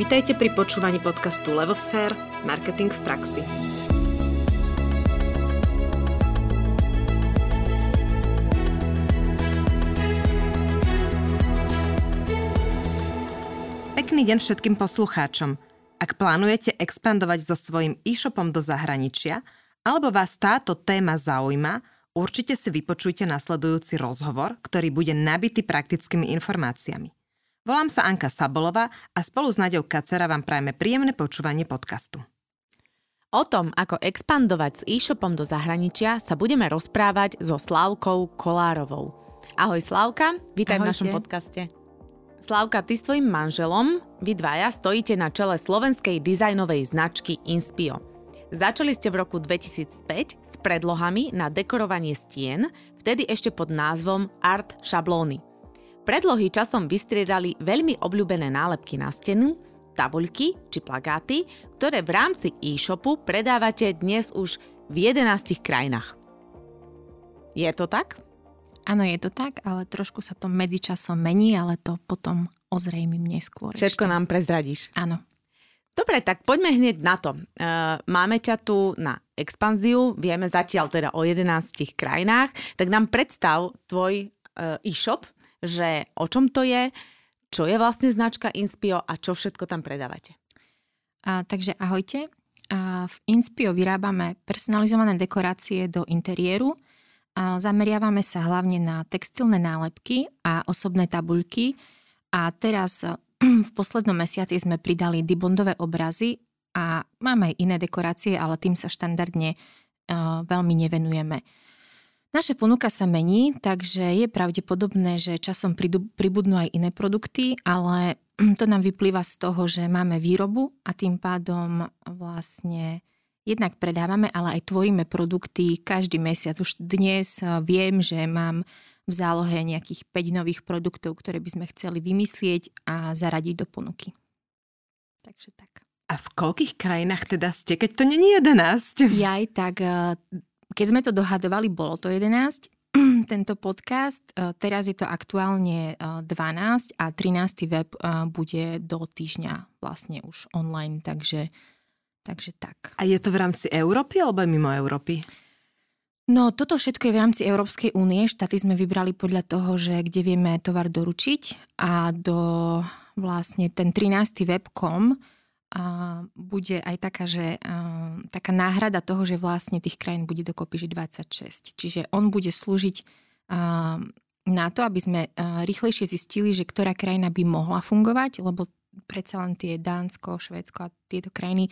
Vitajte pri počúvaní podcastu Levosfér – Marketing v praxi. Pekný deň všetkým poslucháčom. Ak plánujete expandovať so svojím e-shopom do zahraničia, alebo vás táto téma zaujíma, určite si vypočujte nasledujúci rozhovor, ktorý bude nabitý praktickými informáciami. Volám sa Anka Sabolová a spolu s Naďou Kacera vám prajeme príjemné počúvanie podcastu. O tom, ako expandovať s e-shopom do zahraničia, sa budeme rozprávať so Slavkou Kolárovou. Ahoj Slavka, vítaj Ahojte. v našom podcaste. Slavka, ty s tvojim manželom, vy dvaja, stojíte na čele slovenskej dizajnovej značky Inspio. Začali ste v roku 2005 s predlohami na dekorovanie stien, vtedy ešte pod názvom Art Šablóny. Predlohy časom vystriedali veľmi obľúbené nálepky na stenu, tabuľky či plagáty, ktoré v rámci e-shopu predávate dnes už v 11 krajinách. Je to tak? Áno, je to tak, ale trošku sa to medzičasom mení, ale to potom ozrejmím neskôr. Všetko ešte. nám prezradíš. Áno. Dobre, tak poďme hneď na to. Uh, máme ťa tu na expanziu, vieme zatiaľ teda o 11 krajinách, tak nám predstav tvoj uh, e-shop, že o čom to je, čo je vlastne značka Inspio a čo všetko tam predávate. A, takže ahojte. A v Inspio vyrábame personalizované dekorácie do interiéru. A zameriavame sa hlavne na textilné nálepky a osobné tabuľky. A teraz v poslednom mesiaci sme pridali dibondové obrazy a máme aj iné dekorácie, ale tým sa štandardne veľmi nevenujeme. Naša ponuka sa mení, takže je pravdepodobné, že časom pribudnú aj iné produkty, ale to nám vyplýva z toho, že máme výrobu a tým pádom vlastne jednak predávame, ale aj tvoríme produkty každý mesiac. Už dnes eh, viem, že mám v zálohe nejakých 5 nových produktov, ktoré by sme chceli vymyslieť a zaradiť do ponuky. Takže tak. A v koľkých krajinách teda ste, keď to není 11? Jaj, tak eh, keď sme to dohadovali, bolo to 11, tento podcast. E, teraz je to aktuálne 12 e, a 13. web e, bude do týždňa vlastne už online, takže, takže tak. A je to v rámci Európy alebo mimo Európy? No, toto všetko je v rámci Európskej únie. Štáty sme vybrali podľa toho, že kde vieme tovar doručiť a do vlastne ten 13. webcom bude aj taká, že, taká náhrada toho, že vlastne tých krajín bude dokopy že 26. Čiže on bude slúžiť na to, aby sme rýchlejšie zistili, že ktorá krajina by mohla fungovať, lebo predsa len tie Dánsko, Švédsko a tieto krajiny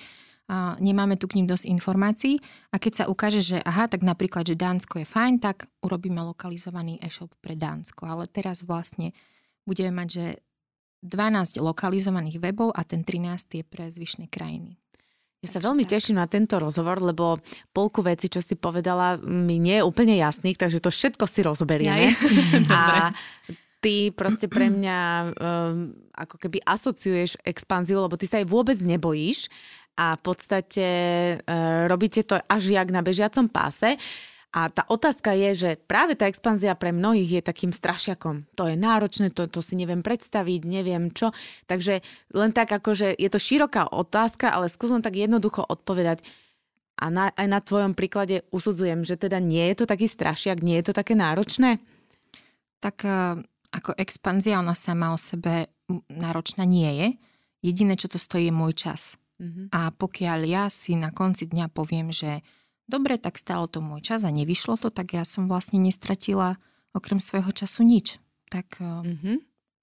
a nemáme tu k ním dosť informácií a keď sa ukáže, že aha, tak napríklad, že Dánsko je fajn, tak urobíme lokalizovaný e-shop pre Dánsko. Ale teraz vlastne budeme mať, že 12 lokalizovaných webov a ten 13 je pre zvyšné krajiny. Ja sa veľmi teším na tento rozhovor, lebo polku veci, čo si povedala, mi nie je úplne jasných, takže to všetko si rozberieme. a ty proste pre mňa um, ako keby asociuješ expanziu, lebo ty sa aj vôbec nebojíš a v podstate uh, robíte to až jak na bežiacom páse. A tá otázka je, že práve tá expanzia pre mnohých je takým strašiakom. To je náročné, to, to si neviem predstaviť, neviem čo. Takže len tak akože je to široká otázka, ale skús len tak jednoducho odpovedať. A na, aj na tvojom príklade usudzujem, že teda nie je to taký strašiak, nie je to také náročné? Tak e, ako expanzia, ona sama o sebe náročná nie je. Jediné, čo to stojí, je môj čas. Mm-hmm. A pokiaľ ja si na konci dňa poviem, že dobre, tak stalo to môj čas a nevyšlo to, tak ja som vlastne nestratila okrem svojho času nič. Tak mm-hmm.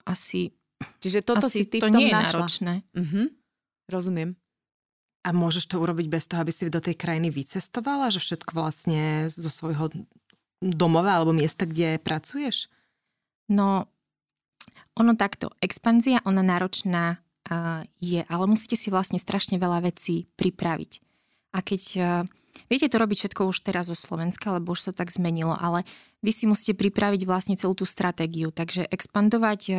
asi, Čiže toto asi si ty to nie je náročné. Mm-hmm. Rozumiem. A môžeš to urobiť bez toho, aby si do tej krajiny vycestovala? Že všetko vlastne zo svojho domova alebo miesta, kde pracuješ? No, ono takto. Expanzia, ona náročná uh, je, ale musíte si vlastne strašne veľa vecí pripraviť. A keď uh, Viete to robiť všetko už teraz zo Slovenska, lebo už sa tak zmenilo, ale vy si musíte pripraviť vlastne celú tú stratégiu. Takže expandovať e,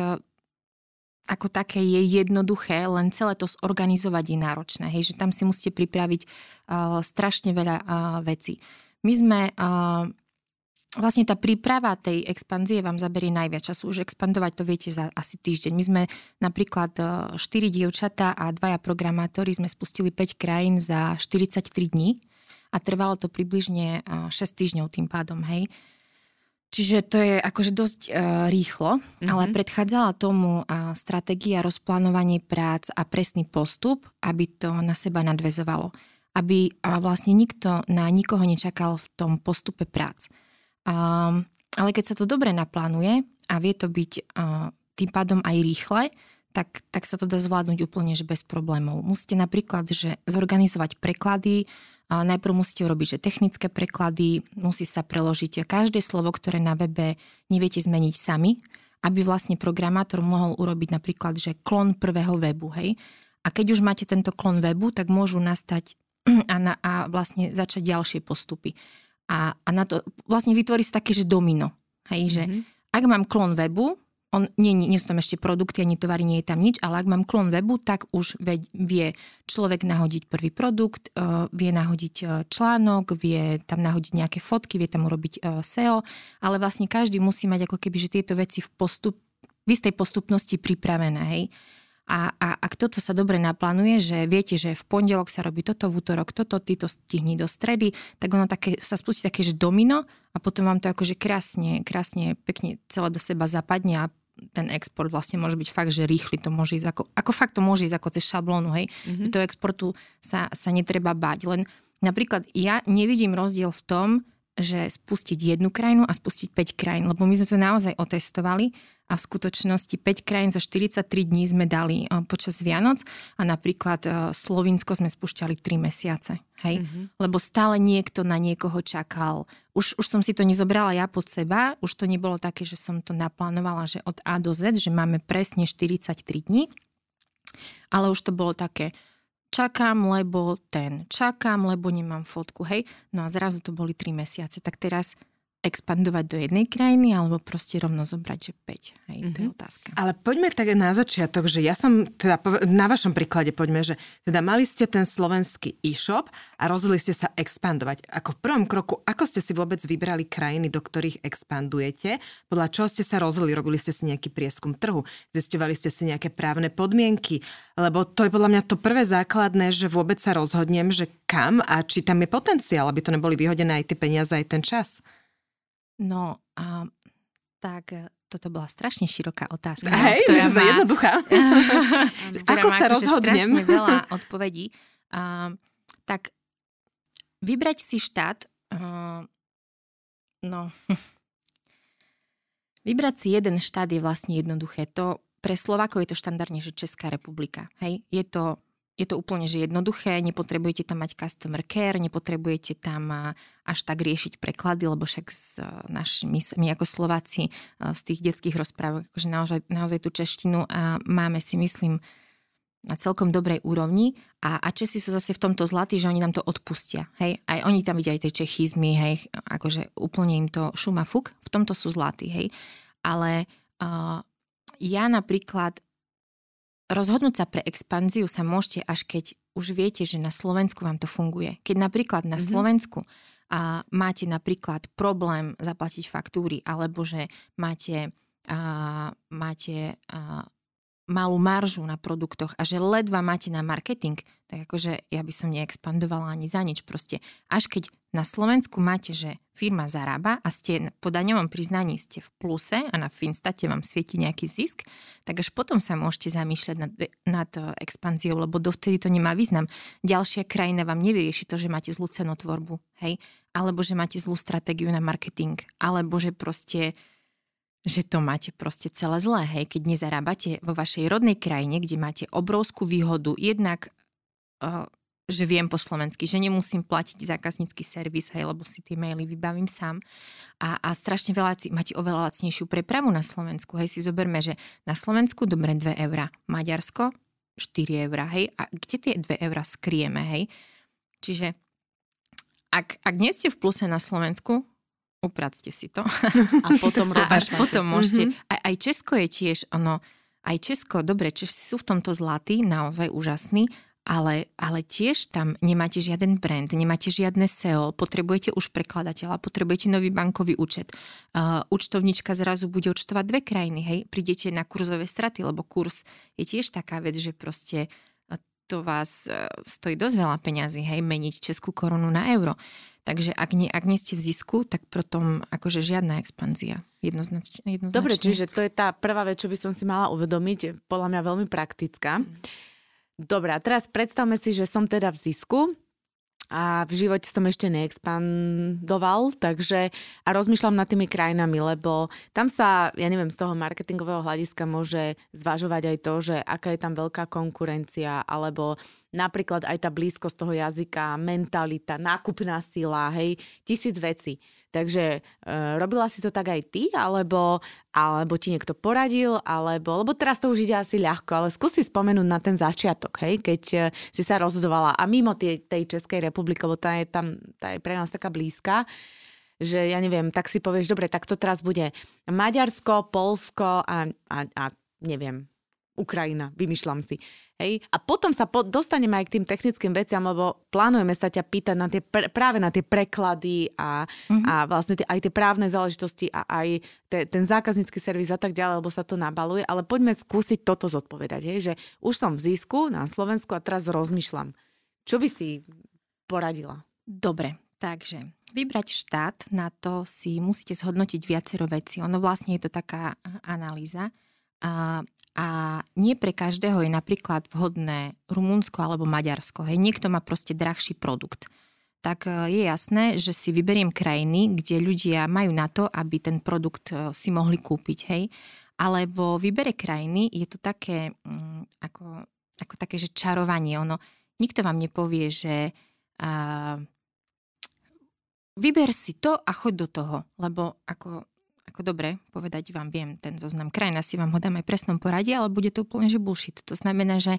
ako také je jednoduché, len celé to zorganizovať je náročné. Hej, že tam si musíte pripraviť uh, strašne veľa uh, vecí. My sme uh, vlastne tá príprava tej expanzie vám zaberie najviac času. Už expandovať to viete za asi týždeň. My sme napríklad 4 e, dievčatá a dvaja programátori sme spustili 5 krajín za 43 dní a trvalo to približne 6 e, týždňov tým pádom, hej. Čiže to je akože dosť uh, rýchlo, mm-hmm. ale predchádzala tomu uh, stratégia, rozplánovanie prác a presný postup, aby to na seba nadvezovalo. Aby uh, vlastne nikto na nikoho nečakal v tom postupe prác. Um, ale keď sa to dobre naplánuje a vie to byť uh, tým pádom aj rýchle, tak, tak sa to dá zvládnuť úplne že bez problémov. Musíte napríklad že zorganizovať preklady, a najprv musíte urobiť že technické preklady, musí sa preložiť každé slovo, ktoré na webe neviete zmeniť sami, aby vlastne programátor mohol urobiť napríklad, že klon prvého webu, hej. A keď už máte tento klon webu, tak môžu nastať a, na, a vlastne začať ďalšie postupy a, a na to vlastne vytvorí sa také, že domino. Hej, že mm-hmm. ak mám klon webu, on, nie, nie, nie sú tam ešte produkty, ani tovary, nie je tam nič, ale ak mám klon webu, tak už vie, vie človek nahodiť prvý produkt, uh, vie nahodiť uh, článok, vie tam nahodiť nejaké fotky, vie tam urobiť uh, SEO, ale vlastne každý musí mať ako keby, že tieto veci v postup, v istej postupnosti pripravené, hej. A, a ak toto sa dobre naplánuje, že viete, že v pondelok sa robí toto, v útorok toto, ty to stihni do stredy, tak ono také, sa spustí také, že domino a potom vám to akože krásne, krásne, pekne celé do seba zapadne a ten export vlastne môže byť fakt, že rýchly to môže ísť, ako, ako fakt to môže ísť ako cez šablónu, hej. Mm-hmm. Do exportu sa, sa netreba báť, len napríklad ja nevidím rozdiel v tom, že spustiť jednu krajinu a spustiť 5 krajín, lebo my sme to naozaj otestovali a v skutočnosti 5 krajín za 43 dní sme dali eh, počas Vianoc a napríklad eh, Slovinsko sme spúšťali 3 mesiace. Hej? Mm-hmm. Lebo stále niekto na niekoho čakal. Už, už som si to nezobrala ja pod seba, už to nebolo také, že som to naplánovala, že od A do Z, že máme presne 43 dní, ale už to bolo také, čakám, lebo ten, čakám, lebo nemám fotku, hej. No a zrazu to boli 3 mesiace, tak teraz expandovať do jednej krajiny alebo proste rovno zobrať, že 5? Hej, mm-hmm. to je mhm. otázka. Ale poďme tak na začiatok, že ja som, teda na vašom príklade poďme, že teda mali ste ten slovenský e-shop a rozhodli ste sa expandovať. Ako v prvom kroku, ako ste si vôbec vybrali krajiny, do ktorých expandujete? Podľa čoho ste sa rozhodli? Robili ste si nejaký prieskum trhu? Zistovali ste si nejaké právne podmienky? Lebo to je podľa mňa to prvé základné, že vôbec sa rozhodnem, že kam a či tam je potenciál, aby to neboli vyhodené aj tie peniaze, aj ten čas. No, a, tak e, toto bola strašne široká otázka. Hej, ktorá má, jednoduchá. Ako sa akože rozhodnem? Strašne veľa odpovedí. A, tak vybrať si štát, uh, no, vybrať si jeden štát je vlastne jednoduché. To pre Slovakov je to štandardne, že Česká republika. Hej? Je to je to úplne že jednoduché, nepotrebujete tam mať customer care, nepotrebujete tam až tak riešiť preklady, lebo však z naš, my, my ako Slováci z tých detských rozprávok, akože naozaj, naozaj tú češtinu a máme si myslím na celkom dobrej úrovni a, a Česi sú zase v tomto zlatí, že oni nám to odpustia. Hej? Aj oni tam vidia aj tie čechizmy, hej? akože úplne im to šuma fuk, v tomto sú zlatí. Hej? Ale uh, ja napríklad rozhodnúť sa pre expanziu sa môžete až keď už viete, že na Slovensku vám to funguje. Keď napríklad na mm-hmm. Slovensku a máte napríklad problém zaplatiť faktúry, alebo že máte, a, máte a, malú maržu na produktoch a že ledva máte na marketing, tak akože ja by som neexpandovala ani za nič. Proste až keď na Slovensku máte, že firma zarába a ste po daňovom priznaní ste v pluse a na Finstate vám svieti nejaký zisk, tak až potom sa môžete zamýšľať nad, nad expanziou, lebo dovtedy to nemá význam. Ďalšia krajina vám nevyrieši to, že máte zlú cenotvorbu, hej? Alebo že máte zlú stratégiu na marketing, alebo že proste že to máte proste celé zlé, hej, keď nezarábate vo vašej rodnej krajine, kde máte obrovskú výhodu, jednak uh, že viem po slovensky, že nemusím platiť zákaznícky servis, hej, lebo si tie maily vybavím sám. A, a strašne veľa, máte oveľa lacnejšiu prepravu na Slovensku. Hej, si zoberme, že na Slovensku dobre 2 eurá, Maďarsko 4 eurá, hej, a kde tie 2 eurá skrieme, hej. Čiže ak, ak nie ste v pluse na Slovensku, upracte si to. A potom a až potom môžete. Mm-hmm. Aj, aj Česko je tiež, ono, aj Česko, dobre, Česi sú v tomto zlatí, naozaj úžasní, ale, ale tiež tam nemáte žiaden brand, nemáte žiadne SEO, potrebujete už prekladateľa, potrebujete nový bankový účet. Uh, účtovnička zrazu bude účtovať dve krajiny, hej, prídete na kurzové straty, lebo kurz je tiež taká vec, že proste to vás uh, stojí dosť veľa peňazí, hej, meniť českú korunu na euro. Takže ak nie, ak nie ste v zisku, tak potom akože žiadna expanzia. Jednoznačne. jednoznačne. Dobre, čiže to je tá prvá vec, čo by som si mala uvedomiť. Podľa mňa veľmi praktická. Dobre, a teraz predstavme si, že som teda v zisku a v živote som ešte neexpandoval, takže a rozmýšľam nad tými krajinami, lebo tam sa, ja neviem, z toho marketingového hľadiska môže zvažovať aj to, že aká je tam veľká konkurencia, alebo napríklad aj tá blízkosť toho jazyka, mentalita, nákupná sila, hej, tisíc vecí. Takže e, robila si to tak aj ty, alebo, alebo ti niekto poradil, alebo, lebo teraz to už ide asi ľahko, ale skúsi spomenúť na ten začiatok, hej, keď e, si sa rozhodovala a mimo tej, tej Českej republiky, lebo tá je tam, tá je pre nás taká blízka, že ja neviem, tak si povieš, dobre, tak to teraz bude Maďarsko, Polsko a, a, a neviem, Ukrajina, vymýšľam si. Hej? A potom sa po, dostaneme aj k tým technickým veciam, lebo plánujeme sa ťa pýtať na tie, práve na tie preklady a, uh-huh. a vlastne tie, aj tie právne záležitosti a aj te, ten zákaznícky servis a tak ďalej, lebo sa to nabaluje. Ale poďme skúsiť toto zodpovedať, hej? že už som v zisku na Slovensku a teraz rozmýšľam. Čo by si poradila? Dobre, takže vybrať štát, na to si musíte zhodnotiť viacero veci. Ono vlastne je to taká analýza. A, a nie pre každého je napríklad vhodné Rumunsko alebo Maďarsko. Hej. Niekto má proste drahší produkt. Tak e, je jasné, že si vyberiem krajiny, kde ľudia majú na to, aby ten produkt e, si mohli kúpiť. Hej. Ale vo výbere krajiny je to také, mm, ako, ako také, že čarovanie. Ono, nikto vám nepovie, že a, vyber si to a choď do toho. Lebo ako ako dobre, povedať vám viem ten zoznam krajín, asi vám ho dám aj presnom poradí, ale bude to úplne že bullshit. To znamená, že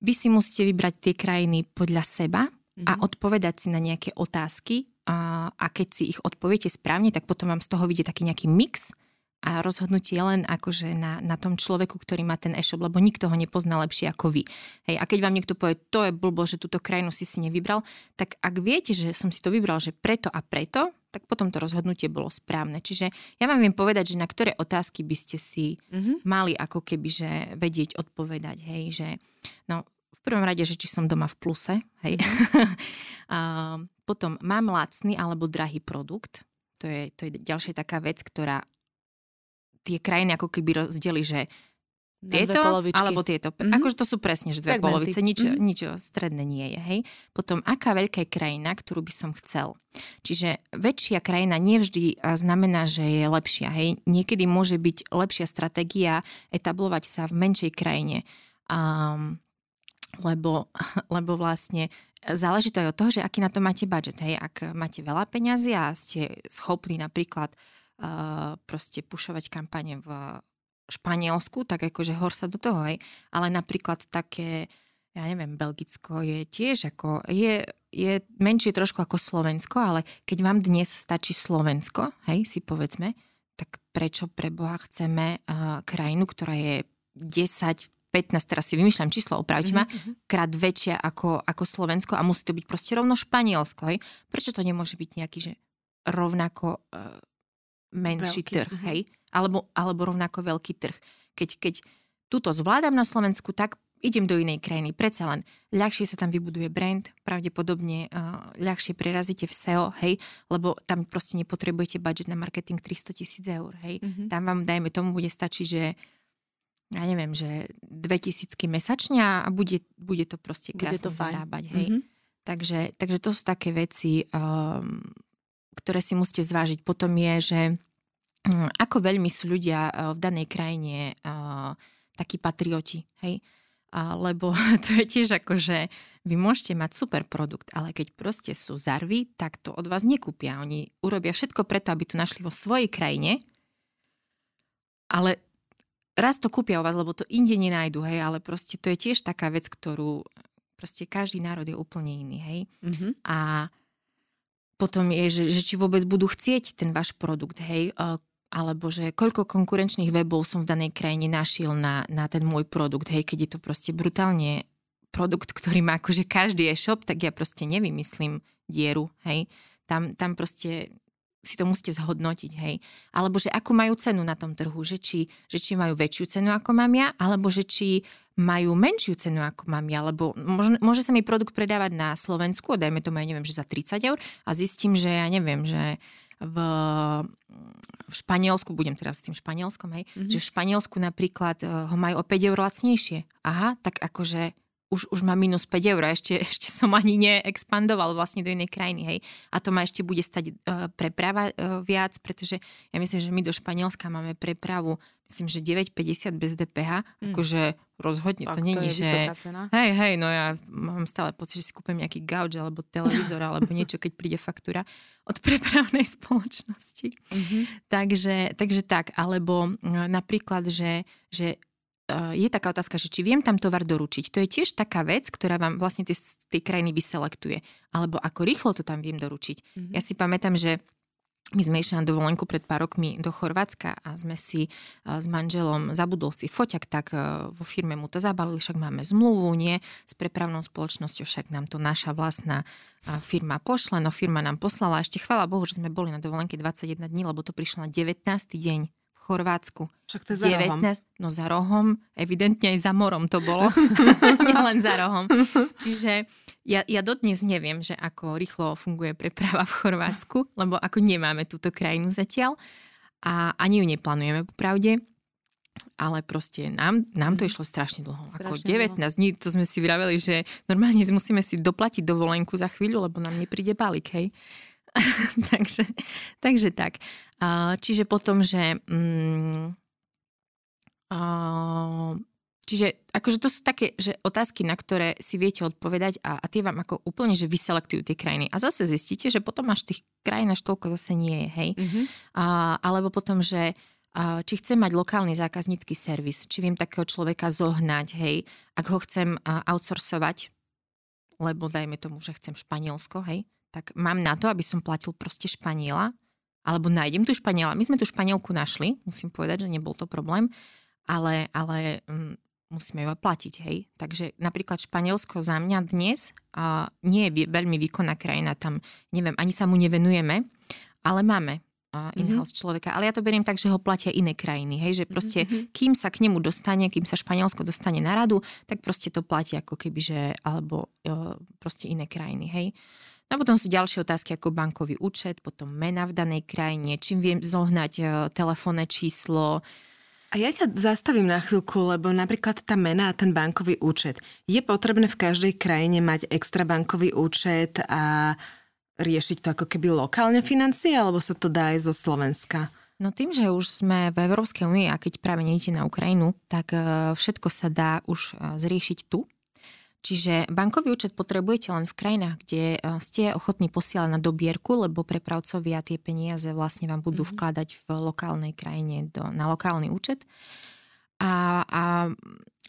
vy si musíte vybrať tie krajiny podľa seba mm-hmm. a mhm. odpovedať si na nejaké otázky a, a keď si ich odpoviete správne, tak potom vám z toho vyjde taký nejaký mix a rozhodnutie len akože na, na tom človeku, ktorý má ten e-shop, lebo nikto ho nepozná lepšie ako vy. Hej, a keď vám niekto povie, to je blbo, že túto krajinu si si nevybral, tak ak viete, že som si to vybral, že preto a preto, tak potom to rozhodnutie bolo správne. Čiže ja vám viem povedať, že na ktoré otázky by ste si mm-hmm. mali ako keby že vedieť odpovedať, hej, že no v prvom rade, že či som doma v pluse, hej. Mm-hmm. a potom mám lacný alebo drahý produkt, to je, to je ďalšia taká vec, ktorá tie krajiny ako keby rozdeli, že tieto, alebo tieto. Mm-hmm. Akože to sú presne, že dve Segmenty. polovice, nič, mm-hmm. nič stredné nie je. Hej. Potom, aká veľká je krajina, ktorú by som chcel. Čiže väčšia krajina nevždy znamená, že je lepšia. Hej. Niekedy môže byť lepšia stratégia etablovať sa v menšej krajine. Um, lebo, lebo vlastne záleží to aj od toho, že aký na to máte budget. Hej. Ak máte veľa peňazí a ste schopní napríklad uh, proste pušovať kampane v Španielsku, tak akože hor sa do toho, hej. Ale napríklad také, ja neviem, Belgicko je tiež ako, je, je menšie trošku ako Slovensko, ale keď vám dnes stačí Slovensko, hej, si povedzme, tak prečo pre Boha chceme uh, krajinu, ktorá je 10, 15, teraz si vymýšľam číslo, opravte mm-hmm. ma, mhm. krát väčšia ako, ako Slovensko a musí to byť proste rovno Španielsko, hej? Prečo to nemôže byť nejaký, že rovnako uh, menší veľký. trh, mhm. hej? Alebo, alebo rovnako veľký trh. Keď, keď túto zvládam na Slovensku, tak idem do inej krajiny. Predsa len ľahšie sa tam vybuduje brand, pravdepodobne uh, ľahšie prerazíte v SEO, hej, lebo tam proste nepotrebujete budget na marketing 300 tisíc eur, hej. Mm-hmm. Tam vám, dajme tomu, bude stačiť, že ja neviem, že 2000 mesačne a bude, bude to proste krásne bude to zarábať, hej. Mm-hmm. Takže, takže to sú také veci, um, ktoré si musíte zvážiť. Potom je, že ako veľmi sú ľudia eh, v danej krajine uh, takí patrioti, hej? A, lebo to je tiež ako, že vy môžete mať super produkt, ale keď proste sú zarvy, tak to od vás nekúpia. Oni urobia všetko preto, aby to našli vo svojej krajine, ale raz to kúpia u vás, lebo to inde nenájdu, hej, ale proste to je tiež taká vec, ktorú proste každý národ je úplne iný, hej. Mm-hmm. A potom je, že, že či vôbec budú chcieť ten váš produkt, hej, alebo že koľko konkurenčných webov som v danej krajine našiel na, na ten môj produkt, hej, keď je to proste brutálne produkt, ktorý má akože každý e-shop, tak ja proste nevymyslím dieru, hej. Tam, tam proste si to musíte zhodnotiť, hej. Alebo že akú majú cenu na tom trhu, že či, že či majú väčšiu cenu ako mám ja, alebo že či majú menšiu cenu ako mám ja, lebo môže, môže sa mi produkt predávať na Slovensku, dajme tomu, ja neviem, že za 30 eur a zistím, že ja neviem, že v, v Španielsku, budem teraz s tým Španielskom, hej, mm-hmm. že v Španielsku napríklad eh, ho majú o 5 eur lacnejšie. Aha, tak akože už, už má minus 5 eur ešte, ešte som ani neexpandoval vlastne do inej krajiny, hej. A to ma ešte bude stať uh, preprava uh, viac, pretože ja myslím, že my do Španielska máme prepravu, myslím, že 9,50 bez DPH, mm. akože rozhodne, tak, to není, to že... Hej, hej, no ja mám stále pocit, že si kúpem nejaký gauč alebo televízor alebo niečo, keď príde faktúra od prepravnej spoločnosti. Mm-hmm. Takže, takže tak, alebo uh, napríklad, že, že je taká otázka, že či viem tam tovar doručiť. To je tiež taká vec, ktorá vám vlastne tie, tie krajiny vyselektuje. Alebo ako rýchlo to tam viem doručiť. Mm-hmm. Ja si pamätám, že my sme išli na dovolenku pred pár rokmi do Chorvátska a sme si s manželom, zabudol si foťak, tak vo firme mu to zabalili, však máme zmluvu, nie, s prepravnou spoločnosťou, však nám to naša vlastná firma pošle, no firma nám poslala, ešte chvála Bohu, že sme boli na dovolenke 21 dní, lebo to prišlo na 19. deň Chorvátsku. Však to je za 19, rohom. No za rohom, evidentne aj za morom to bolo, nielen za rohom. Čiže ja, ja dodnes neviem, že ako rýchlo funguje preprava v Chorvátsku, lebo ako nemáme túto krajinu zatiaľ a ani ju neplánujeme popravde. Ale proste nám, nám to mhm. išlo strašne dlho. Strašne ako 19 dlho. dní, to sme si vraveli, že normálne musíme si doplatiť dovolenku za chvíľu, lebo nám nepríde balík, hej. takže, takže tak. Čiže potom, že... Mm, čiže akože to sú také že otázky, na ktoré si viete odpovedať a, a tie vám ako úplne, že vyselektujú tie krajiny. A zase zistíte, že potom až tých krajín až toľko zase nie je, hej. Mm-hmm. A, alebo potom, že a, či chcem mať lokálny zákaznícky servis, či viem takého človeka zohnať, hej, ak ho chcem a, outsourcovať, lebo dajme tomu, že chcem Španielsko, hej, tak mám na to, aby som platil proste Španiela, alebo nájdem tu Španiela. My sme tu Španielku našli, musím povedať, že nebol to problém, ale, ale um, musíme ju platiť, hej. Takže napríklad Španielsko za mňa dnes uh, nie je veľmi výkonná krajina, tam neviem, ani sa mu nevenujeme, ale máme uh, in-house mm-hmm. človeka. Ale ja to beriem tak, že ho platia iné krajiny. Hej? Že proste, mm-hmm. kým sa k nemu dostane, kým sa Španielsko dostane na radu, tak proste to platí ako keby, že, alebo uh, proste iné krajiny. Hej? No a potom sú ďalšie otázky ako bankový účet, potom mena v danej krajine, čím viem zohnať e, telefónne číslo. A ja ťa zastavím na chvíľku, lebo napríklad tá mena a ten bankový účet. Je potrebné v každej krajine mať extra bankový účet a riešiť to ako keby lokálne financie, alebo sa to dá aj zo Slovenska? No tým, že už sme v Európskej únii a keď práve nejdete na Ukrajinu, tak e, všetko sa dá už e, zriešiť tu Čiže bankový účet potrebujete len v krajinách, kde eh, ste ochotní posielať na dobierku, lebo prepravcovia tie peniaze vlastne vám budú mm-hmm. vkladať v lokálnej krajine do, na lokálny účet. A, a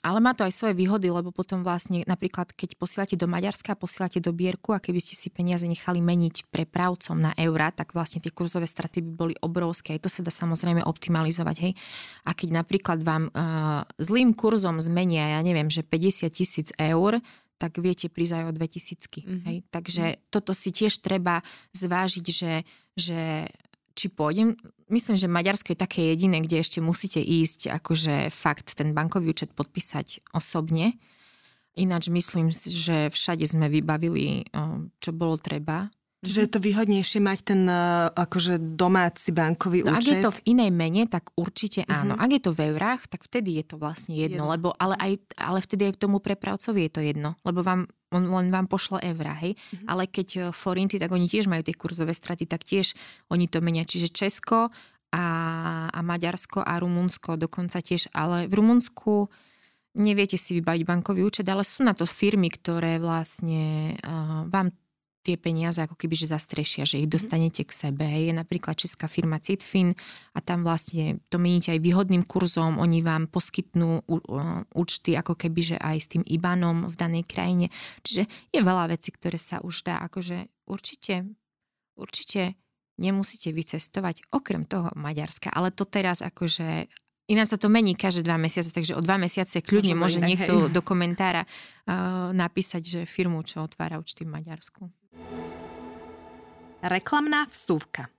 ale má to aj svoje výhody, lebo potom vlastne napríklad, keď posielate do Maďarska, posielate do Bierku a keby ste si peniaze nechali meniť prepravcom na eurá, tak vlastne tie kurzové straty by boli obrovské. Aj to sa dá samozrejme optimalizovať. Hej. A keď napríklad vám uh, zlým kurzom zmenia, ja neviem, že 50 tisíc eur, tak viete prísť aj o 2000. Mm-hmm. Hej. Takže mm-hmm. toto si tiež treba zvážiť, že, že či pôjdem. Myslím, že Maďarsko je také jediné, kde ešte musíte ísť akože fakt ten bankový účet podpísať osobne. Ináč myslím, že všade sme vybavili, čo bolo treba. Čiže je to výhodnejšie mať ten akože domáci bankový no, účet? Ak je to v inej mene, tak určite áno. Uh-huh. Ak je to v eurách, tak vtedy je to vlastne jedno, jedno. lebo ale, aj, ale vtedy aj tomu prepravcovi je to jedno, lebo vám on len vám pošle eurá, hej. Mm-hmm. Ale keď e, forinty, tak oni tiež majú tie kurzové straty, tak tiež oni to menia. Čiže Česko a, a Maďarsko a Rumunsko dokonca tiež, ale v Rumunsku neviete si vybaviť bankový účet, ale sú na to firmy, ktoré vlastne uh, vám tie peniaze ako keby že zastrešia, že ich mhm. dostanete k sebe. Je napríklad česká firma Citfin a tam vlastne to meníte aj výhodným kurzom, oni vám poskytnú účty ako keby že aj s tým IBANom v danej krajine. Čiže je veľa vecí, ktoré sa už dá akože určite, určite nemusíte vycestovať okrem toho Maďarska, ale to teraz akože Ináč sa to mení každé dva mesiace, takže o dva mesiace kľudne môže inak, niekto hej. do komentára uh, napísať, že firmu, čo otvára účty v Maďarsku. Reklamná vsúvka.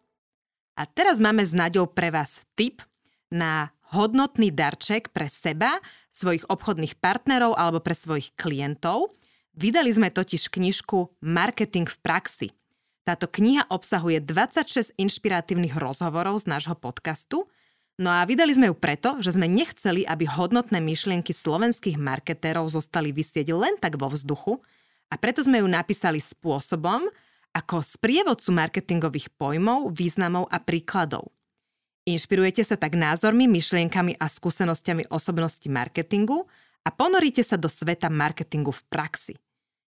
A teraz máme s Naďou pre vás tip na hodnotný darček pre seba, svojich obchodných partnerov alebo pre svojich klientov. Vydali sme totiž knižku Marketing v praxi. Táto kniha obsahuje 26 inšpiratívnych rozhovorov z nášho podcastu – No a vydali sme ju preto, že sme nechceli, aby hodnotné myšlienky slovenských marketérov zostali vysieť len tak vo vzduchu a preto sme ju napísali spôsobom, ako sprievodcu marketingových pojmov, významov a príkladov. Inšpirujete sa tak názormi, myšlienkami a skúsenosťami osobnosti marketingu a ponoríte sa do sveta marketingu v praxi.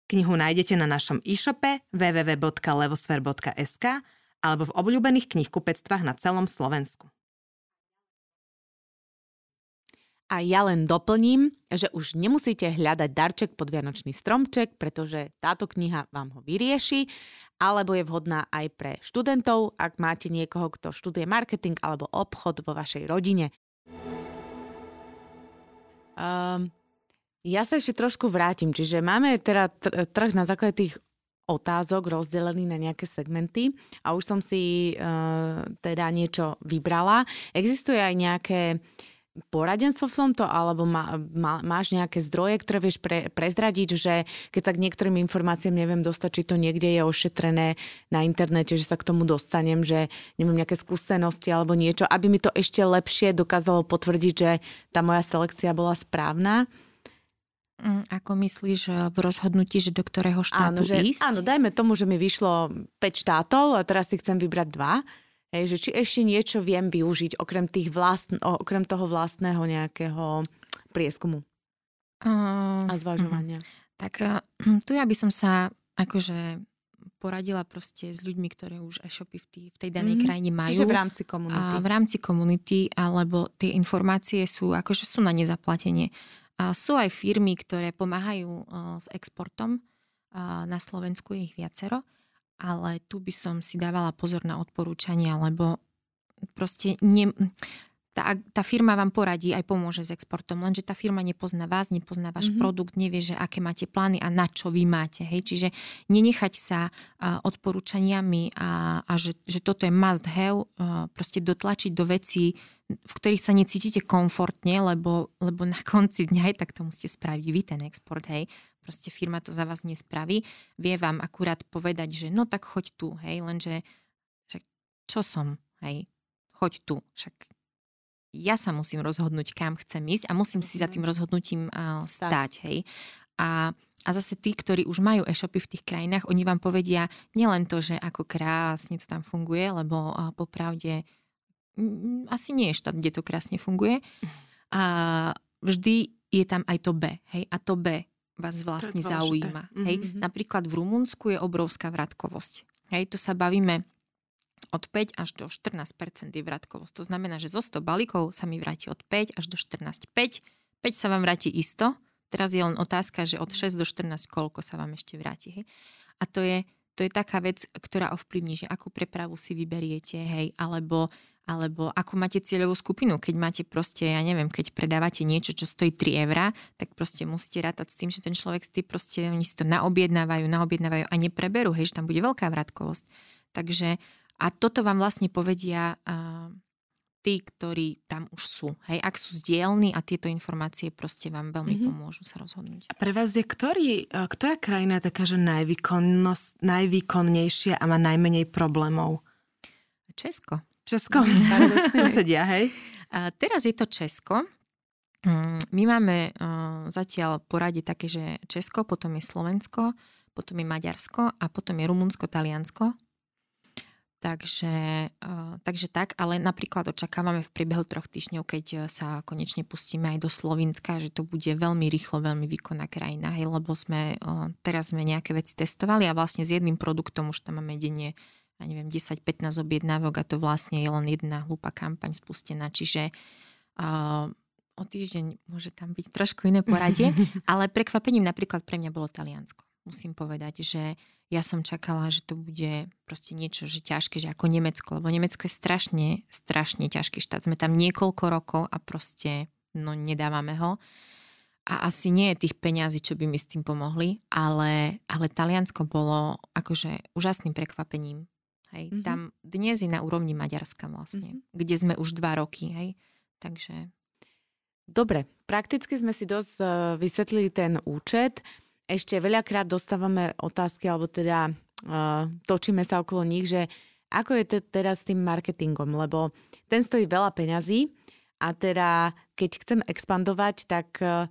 Knihu nájdete na našom e-shope www.levosfer.sk alebo v obľúbených knihkupectvách na celom Slovensku. A ja len doplním, že už nemusíte hľadať darček pod Vianočný stromček, pretože táto kniha vám ho vyrieši, alebo je vhodná aj pre študentov, ak máte niekoho, kto študuje marketing alebo obchod vo vašej rodine. Um, ja sa ešte trošku vrátim, čiže máme teda trh na základe tých otázok rozdelený na nejaké segmenty a už som si uh, teda niečo vybrala. Existuje aj nejaké uh, poradenstvo v tomto, alebo má, má, máš nejaké zdroje, ktoré vieš pre, prezradiť, že keď sa k niektorým informáciám neviem dostať, či to niekde je ošetrené na internete, že sa k tomu dostanem, že nemám nejaké skúsenosti alebo niečo, aby mi to ešte lepšie dokázalo potvrdiť, že tá moja selekcia bola správna. Mm, ako myslíš eh, v rozhodnutí, že do ktorého štátu áno, že, ísť? Áno, dajme tomu, že mi vyšlo 5 štátov a teraz si chcem vybrať dva Hej, že či ešte niečo viem využiť okrem, tých vlastn- okrem toho vlastného nejakého prieskumu uh, a zvažovania. Uh, tak uh, tu ja by som sa akože poradila proste s ľuďmi, ktoré už e-shopy v, tý, v tej danej mm, krajine majú. Čiže v rámci komunity. A v rámci komunity, alebo tie informácie sú, akože sú na nezaplatenie. A sú aj firmy, ktoré pomáhajú uh, s exportom. Uh, na Slovensku je ich viacero ale tu by som si dávala pozor na odporúčania, lebo proste ne, tá, tá firma vám poradí aj pomôže s exportom, lenže tá firma nepozná vás, nepozná váš mm-hmm. produkt, nevie, že aké máte plány a na čo vy máte. Hej? Čiže nenechať sa uh, odporúčaniami a, a že, že toto je must have, uh, proste dotlačiť do vecí, v ktorých sa necítite komfortne, lebo, lebo na konci dňa aj tak to musíte spraviť vy ten export, hej proste firma to za vás nespraví. Vie vám akurát povedať, že no tak choď tu, hej, lenže však čo som, hej, choď tu, však ja sa musím rozhodnúť, kam chcem ísť a musím si za mhm. tým rozhodnutím uh, stáť, hej. A, a zase tí, ktorí už majú e-shopy v tých krajinách, oni vám povedia nielen to, že ako krásne to tam funguje, lebo popravde m, asi nie je štát, kde to krásne funguje. A vždy je tam aj to B, hej, a to B vás vlastne zaujíma. Mm-hmm. Hej? Mhm. Napríklad v Rumunsku je obrovská vratkovosť. Hej, to sa bavíme od 5 až do 14 je vratkovosť. To znamená, že zo 100 balíkov sa mi vráti od 5 až do 14. 5, 5 sa vám vráti isto. Teraz je len otázka, že od 6 do 14 koľko sa vám ešte vráti. Hej? A to je, to je taká vec, ktorá ovplyvní, že akú prepravu si vyberiete, hej, alebo alebo ako máte cieľovú skupinu. Keď máte proste, ja neviem, keď predávate niečo, čo stojí 3 eurá, tak proste musíte rátať s tým, že ten človek si proste, oni si to naobjednávajú, naobjednávajú a nepreberú, hej, že tam bude veľká vratkovosť. Takže a toto vám vlastne povedia uh, tí, ktorí tam už sú. Hej, ak sú zdielni a tieto informácie proste vám veľmi mm-hmm. pomôžu sa rozhodnúť. A pre vás je ktorý, ktorá krajina je taká, že najvýkonnejšia a má najmenej problémov? Česko. Česko, susedia, hej? A teraz je to Česko. Mm, my máme uh, zatiaľ poradie také, že Česko, potom je Slovensko, potom je Maďarsko a potom je Rumunsko, Taliansko. Takže, uh, takže tak, ale napríklad očakávame v priebehu troch týždňov, keď sa konečne pustíme aj do Slovenska, že to bude veľmi rýchlo, veľmi výkonná krajina, hej, lebo sme, teraz sme nejaké veci testovali a vlastne s jedným produktom už tam máme denne ja neviem, 10-15 objednávok a to vlastne je len jedna hlúpa kampaň spustená. Čiže uh, o týždeň môže tam byť trošku iné poradie, ale prekvapením napríklad pre mňa bolo Taliansko. Musím povedať, že ja som čakala, že to bude proste niečo, že ťažké, že ako Nemecko, lebo Nemecko je strašne, strašne ťažký štát. Sme tam niekoľko rokov a proste, no nedávame ho. A asi nie je tých peňazí, čo by mi s tým pomohli, ale, ale Taliansko bolo akože úžasným prekvapením. Hej. Mm-hmm. Tam dnes je na úrovni Maďarska vlastne, mm-hmm. kde sme už dva roky. Hej. Takže Dobre, prakticky sme si dosť uh, vysvetlili ten účet. Ešte veľakrát dostávame otázky, alebo teda uh, točíme sa okolo nich, že ako je to teraz s tým marketingom, lebo ten stojí veľa peňazí a teda keď chcem expandovať, tak uh,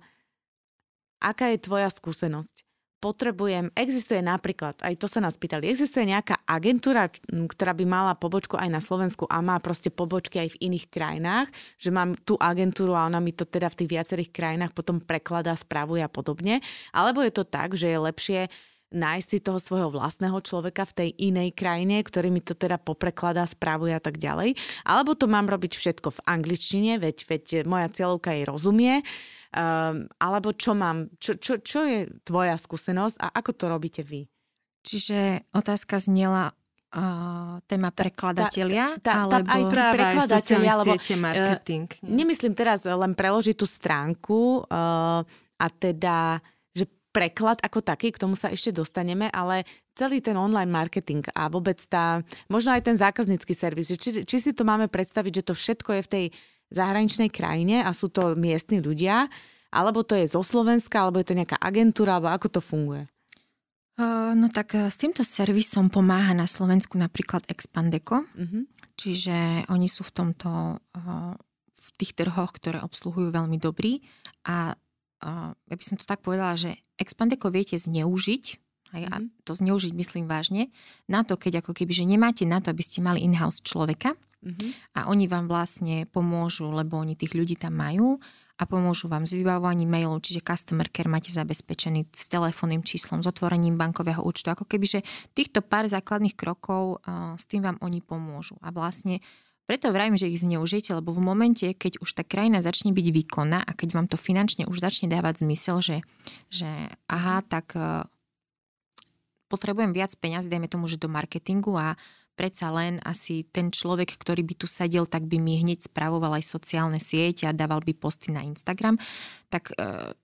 aká je tvoja skúsenosť? Potrebujem, existuje napríklad, aj to sa nás pýtali, existuje nejaká agentúra, ktorá by mala pobočku aj na Slovensku a má proste pobočky aj v iných krajinách, že mám tú agentúru a ona mi to teda v tých viacerých krajinách potom prekladá, spravuje a podobne. Alebo je to tak, že je lepšie nájsť si toho svojho vlastného človeka v tej inej krajine, ktorý mi to teda poprekladá, správuje a tak ďalej. Alebo to mám robiť všetko v angličtine, veď, veď moja cieľovka jej rozumie Um, alebo čo mám, čo, čo, čo je tvoja skúsenosť a ako to robíte vy? Čiže otázka znela uh, téma prekladatelia, tá, tá, alebo... Aj práve prekladatelia, alebo siete, marketing. Uh, nemyslím teraz len preložiť tú stránku uh, a teda že preklad ako taký, k tomu sa ešte dostaneme, ale celý ten online marketing a vôbec tá, možno aj ten zákaznícky servis, že či, či si to máme predstaviť, že to všetko je v tej zahraničnej krajine a sú to miestni ľudia, alebo to je zo Slovenska, alebo je to nejaká agentúra, alebo ako to funguje? No tak e, s týmto servisom pomáha na Slovensku napríklad Expandeco, uh-huh. čiže oni sú v tomto, v tých trhoch, ktoré obsluhujú veľmi dobrý a ja by som to tak povedala, že Expandeco viete zneužiť, uh-huh. a mhm. to zneužiť myslím vážne, na to, keď ako keby, že nemáte na to, aby ste mali in-house človeka, Uh-huh. A oni vám vlastne pomôžu, lebo oni tých ľudí tam majú a pomôžu vám s vybavovaním mailov, čiže customer care máte zabezpečený s telefónnym číslom, s otvorením bankového účtu. Ako keby, že týchto pár základných krokov uh, s tým vám oni pomôžu. A vlastne preto vravím, že ich zneužijete, lebo v momente, keď už tá krajina začne byť výkonná a keď vám to finančne už začne dávať zmysel, že, že aha, tak uh, potrebujem viac peňazí, dajme tomu, že do marketingu a predsa len asi ten človek, ktorý by tu sedel, tak by mi hneď spravoval aj sociálne siete a dával by posty na Instagram, tak uh,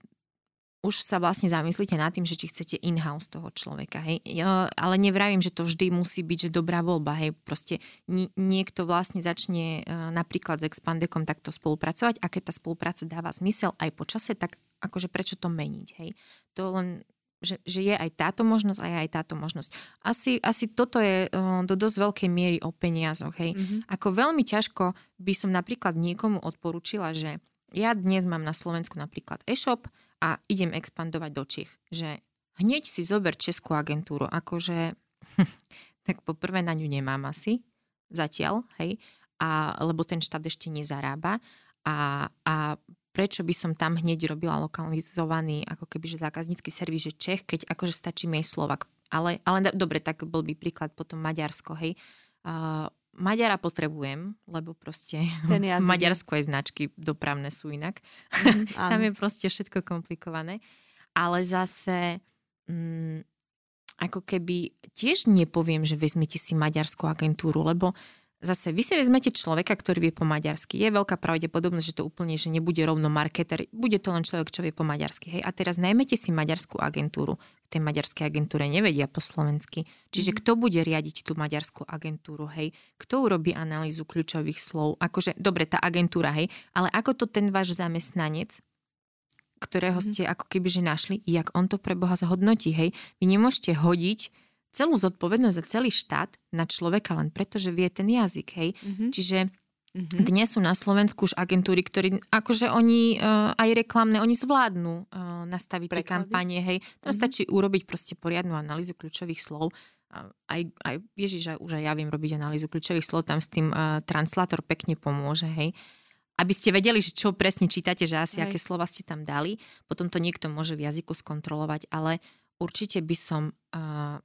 už sa vlastne zamyslíte nad tým, že či chcete in-house toho človeka. Hej. Ja, ale nevravím, že to vždy musí byť, že dobrá voľba. Hej. Proste nie, niekto vlastne začne uh, napríklad s Expandekom takto spolupracovať a keď tá spolupráca dáva zmysel aj po čase, tak akože prečo to meniť. Hej. To len že, že je aj táto možnosť a je aj táto možnosť. Asi, asi toto je uh, do dosť veľkej miery o peniazoch. Hej. Mm-hmm. Ako veľmi ťažko by som napríklad niekomu odporúčila, že ja dnes mám na Slovensku napríklad e-shop a idem expandovať do Čech. Že hneď si zober českú agentúru. Akože, tak poprvé na ňu nemám asi zatiaľ, hej, a, lebo ten štát ešte nezarába. A, a prečo by som tam hneď robila lokalizovaný ako keby že zákaznícky servis, že Čech, keď akože stačí mi aj Slovak. Ale, ale dobre, tak bol by príklad potom Maďarsko, hej. Uh, Maďara potrebujem, lebo proste Ten Maďarsko aj značky dopravné sú inak. Mm, Tam je proste všetko komplikované. Ale zase mm, ako keby tiež nepoviem, že vezmite si maďarskú agentúru, lebo zase vy si vezmete človeka, ktorý vie po maďarsky. Je veľká pravdepodobnosť, že to úplne že nebude rovno marketer, bude to len človek, čo vie po maďarsky. Hej. A teraz najmete si maďarskú agentúru. V tej maďarskej agentúre nevedia po slovensky. Čiže mm-hmm. kto bude riadiť tú maďarskú agentúru, hej? Kto urobí analýzu kľúčových slov? Akože, dobre, tá agentúra, hej, ale ako to ten váš zamestnanec, ktorého mm-hmm. ste ako keby že našli, jak on to pre Boha zhodnotí, hej? Vy nemôžete hodiť celú zodpovednosť za celý štát na človeka len preto, že vie ten jazyk, hej. Mm-hmm. Čiže Mm-hmm. Dnes sú na Slovensku už agentúry, ktorí, akože oni uh, aj reklamné, oni zvládnu uh, nastaviť Preklady. tie kampanie, hej. Tam mm-hmm. stačí urobiť proste poriadnu analýzu kľúčových slov. Uh, aj, aj Ježiš, už aj ja viem robiť analýzu kľúčových slov, tam s tým uh, translátor pekne pomôže, hej. Aby ste vedeli, že čo presne čítate, že asi hej. aké slova ste tam dali. Potom to niekto môže v jazyku skontrolovať, ale určite by som uh,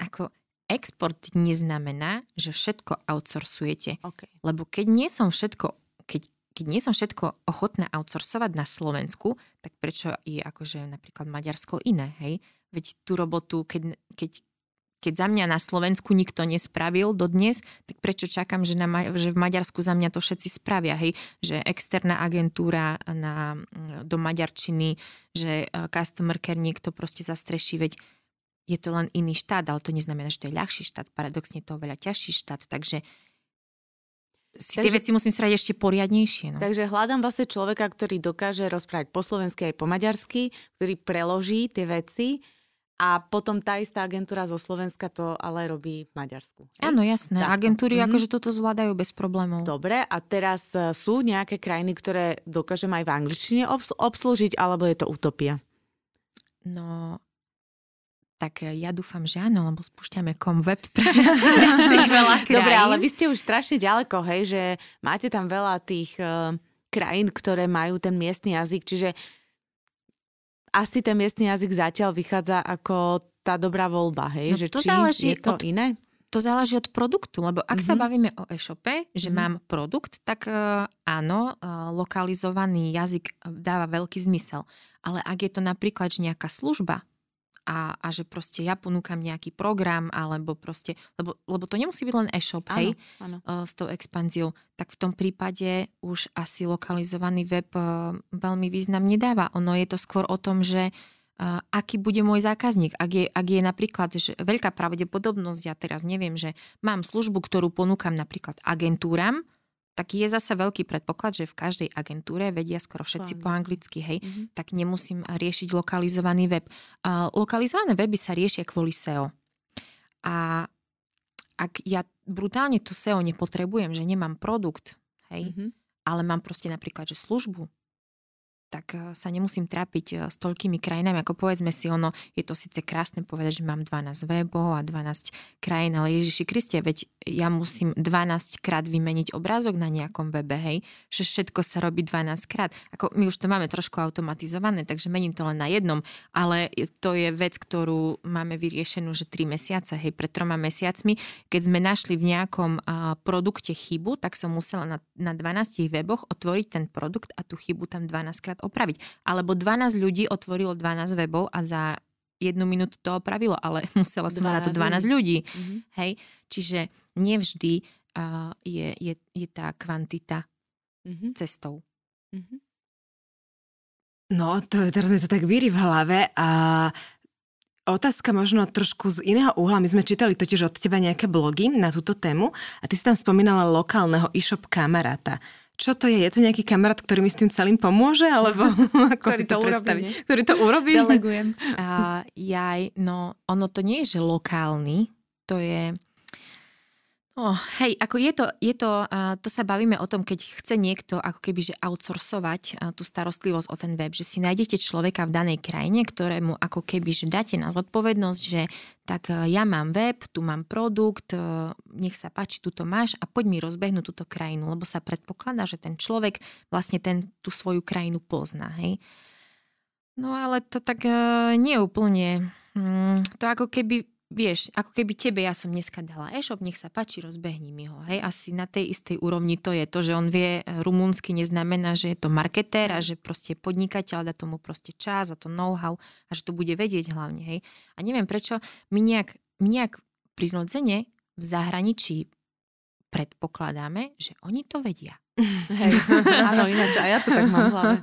ako export neznamená, že všetko outsourcujete. Okay. Lebo keď nie som všetko, keď, keď nie som všetko ochotná outsourcovať na Slovensku, tak prečo je akože napríklad Maďarsko iné, hej? Veď tú robotu, keď, keď keď za mňa na Slovensku nikto nespravil dodnes, tak prečo čakám, že, na, že v Maďarsku za mňa to všetci spravia, hej? Že externá agentúra na, do maďarčiny, že e, customer care niekto proste zastreší, veď je to len iný štát, ale to neznamená, že to je ľahší štát, paradoxne to oveľa ťažší štát, takže si takže, tie veci musím srať ešte poriadnejšie. No. Takže hľadám vlastne človeka, ktorý dokáže rozprávať po slovensky aj po maďarsky, ktorý preloží tie veci a potom tá istá agentúra zo Slovenska to ale robí v Maďarsku. Áno, jasné. Tak. Agentúry mm-hmm. akože toto zvládajú bez problémov. Dobre, a teraz e, sú nejaké krajiny, ktoré dokážem aj v angličtine obs- obslúžiť, alebo je to utopia? No, tak e, ja dúfam, že áno, lebo spúšťame web pre ďalších veľa krajín. Dobre, ale vy ste už strašne ďaleko, hej, že máte tam veľa tých uh, krajín, ktoré majú ten miestny jazyk, čiže asi ten miestny jazyk zatiaľ vychádza ako tá dobrá voľba, hej? No, že to či záleží je to od, iné? To záleží od produktu, lebo ak mm-hmm. sa mhm. bavíme o e-shope, že mm-hmm. mám produkt, tak uh, áno, uh, lokalizovaný jazyk dáva veľký zmysel. Ale ak je to napríklad nejaká služba, a, a že proste ja ponúkam nejaký program alebo proste, lebo, lebo to nemusí byť len e-shop, áno, hej, áno. Uh, s tou expanziou, tak v tom prípade už asi lokalizovaný web uh, veľmi význam nedáva. Ono je to skôr o tom, že uh, aký bude môj zákazník. Ak je, ak je napríklad že veľká pravdepodobnosť, ja teraz neviem, že mám službu, ktorú ponúkam napríklad agentúram, tak je zase veľký predpoklad, že v každej agentúre vedia skoro všetci po, anglicky, hej, mm-hmm. tak nemusím riešiť lokalizovaný web. Uh, lokalizované weby sa riešia kvôli SEO. A ak ja brutálne to SEO nepotrebujem, že nemám produkt, hej, mm-hmm. ale mám proste napríklad, že službu, tak eh, sa nemusím trápiť eh, s toľkými krajinami, ako povedzme si ono, je to síce krásne povedať, že mám 12 webov a 12 krajín, ale Ježiši Kristie, veď ja musím 12 krát vymeniť obrázok na nejakom webe, hej, že všetko sa robí 12 krát. Ako my už to máme trošku automatizované, takže mením to len na jednom, ale to je vec, ktorú máme vyriešenú, že 3 mesiace, hej, pred troma mesiacmi, keď sme našli v nejakom a, produkte chybu, tak som musela na, na 12 weboch otvoriť ten produkt a tú chybu tam 12 krát opraviť. Alebo 12 ľudí otvorilo 12 webov a za jednu minútu to opravilo, ale musela som na to 12 ľudí. Mm-hmm. Hej? Čiže nevždy uh, je, je, je tá kvantita mm-hmm. cestou. Mm-hmm. No, to, teraz mi to tak víri v hlave a Otázka možno trošku z iného uhla. My sme čítali totiž od teba nejaké blogy na túto tému a ty si tam spomínala lokálneho e-shop kamaráta čo to je? Je to nejaký kamarát, ktorý mi s tým celým pomôže? Alebo ako si to, to predstaví? Ktorý to urobí? Delegujem. Uh, jaj, no ono to nie je, že lokálny, to je Oh, hej, ako je to, je to, uh, to sa bavíme o tom, keď chce niekto ako keby, že outsourcovať uh, tú starostlivosť o ten web, že si nájdete človeka v danej krajine, ktorému ako keby, že dáte na zodpovednosť, že tak uh, ja mám web, tu mám produkt, uh, nech sa páči, tu to máš a poď mi rozbehnúť túto krajinu, lebo sa predpokladá, že ten človek vlastne ten, tú svoju krajinu pozná, hej. No ale to tak uh, nie úplne, um, to ako keby vieš, ako keby tebe ja som dneska dala e-shop, nech sa páči, rozbehni mi ho. Hej, asi na tej istej úrovni to je to, že on vie e, rumúnsky, neznamená, že je to marketér a že proste podnikateľ, dá tomu proste čas a to know-how a že to bude vedieť hlavne. Hej. A neviem prečo, my nejak, my nejak prirodzene v zahraničí predpokladáme, že oni to vedia. Hej, áno, ináč, a ja to tak mám v hlave.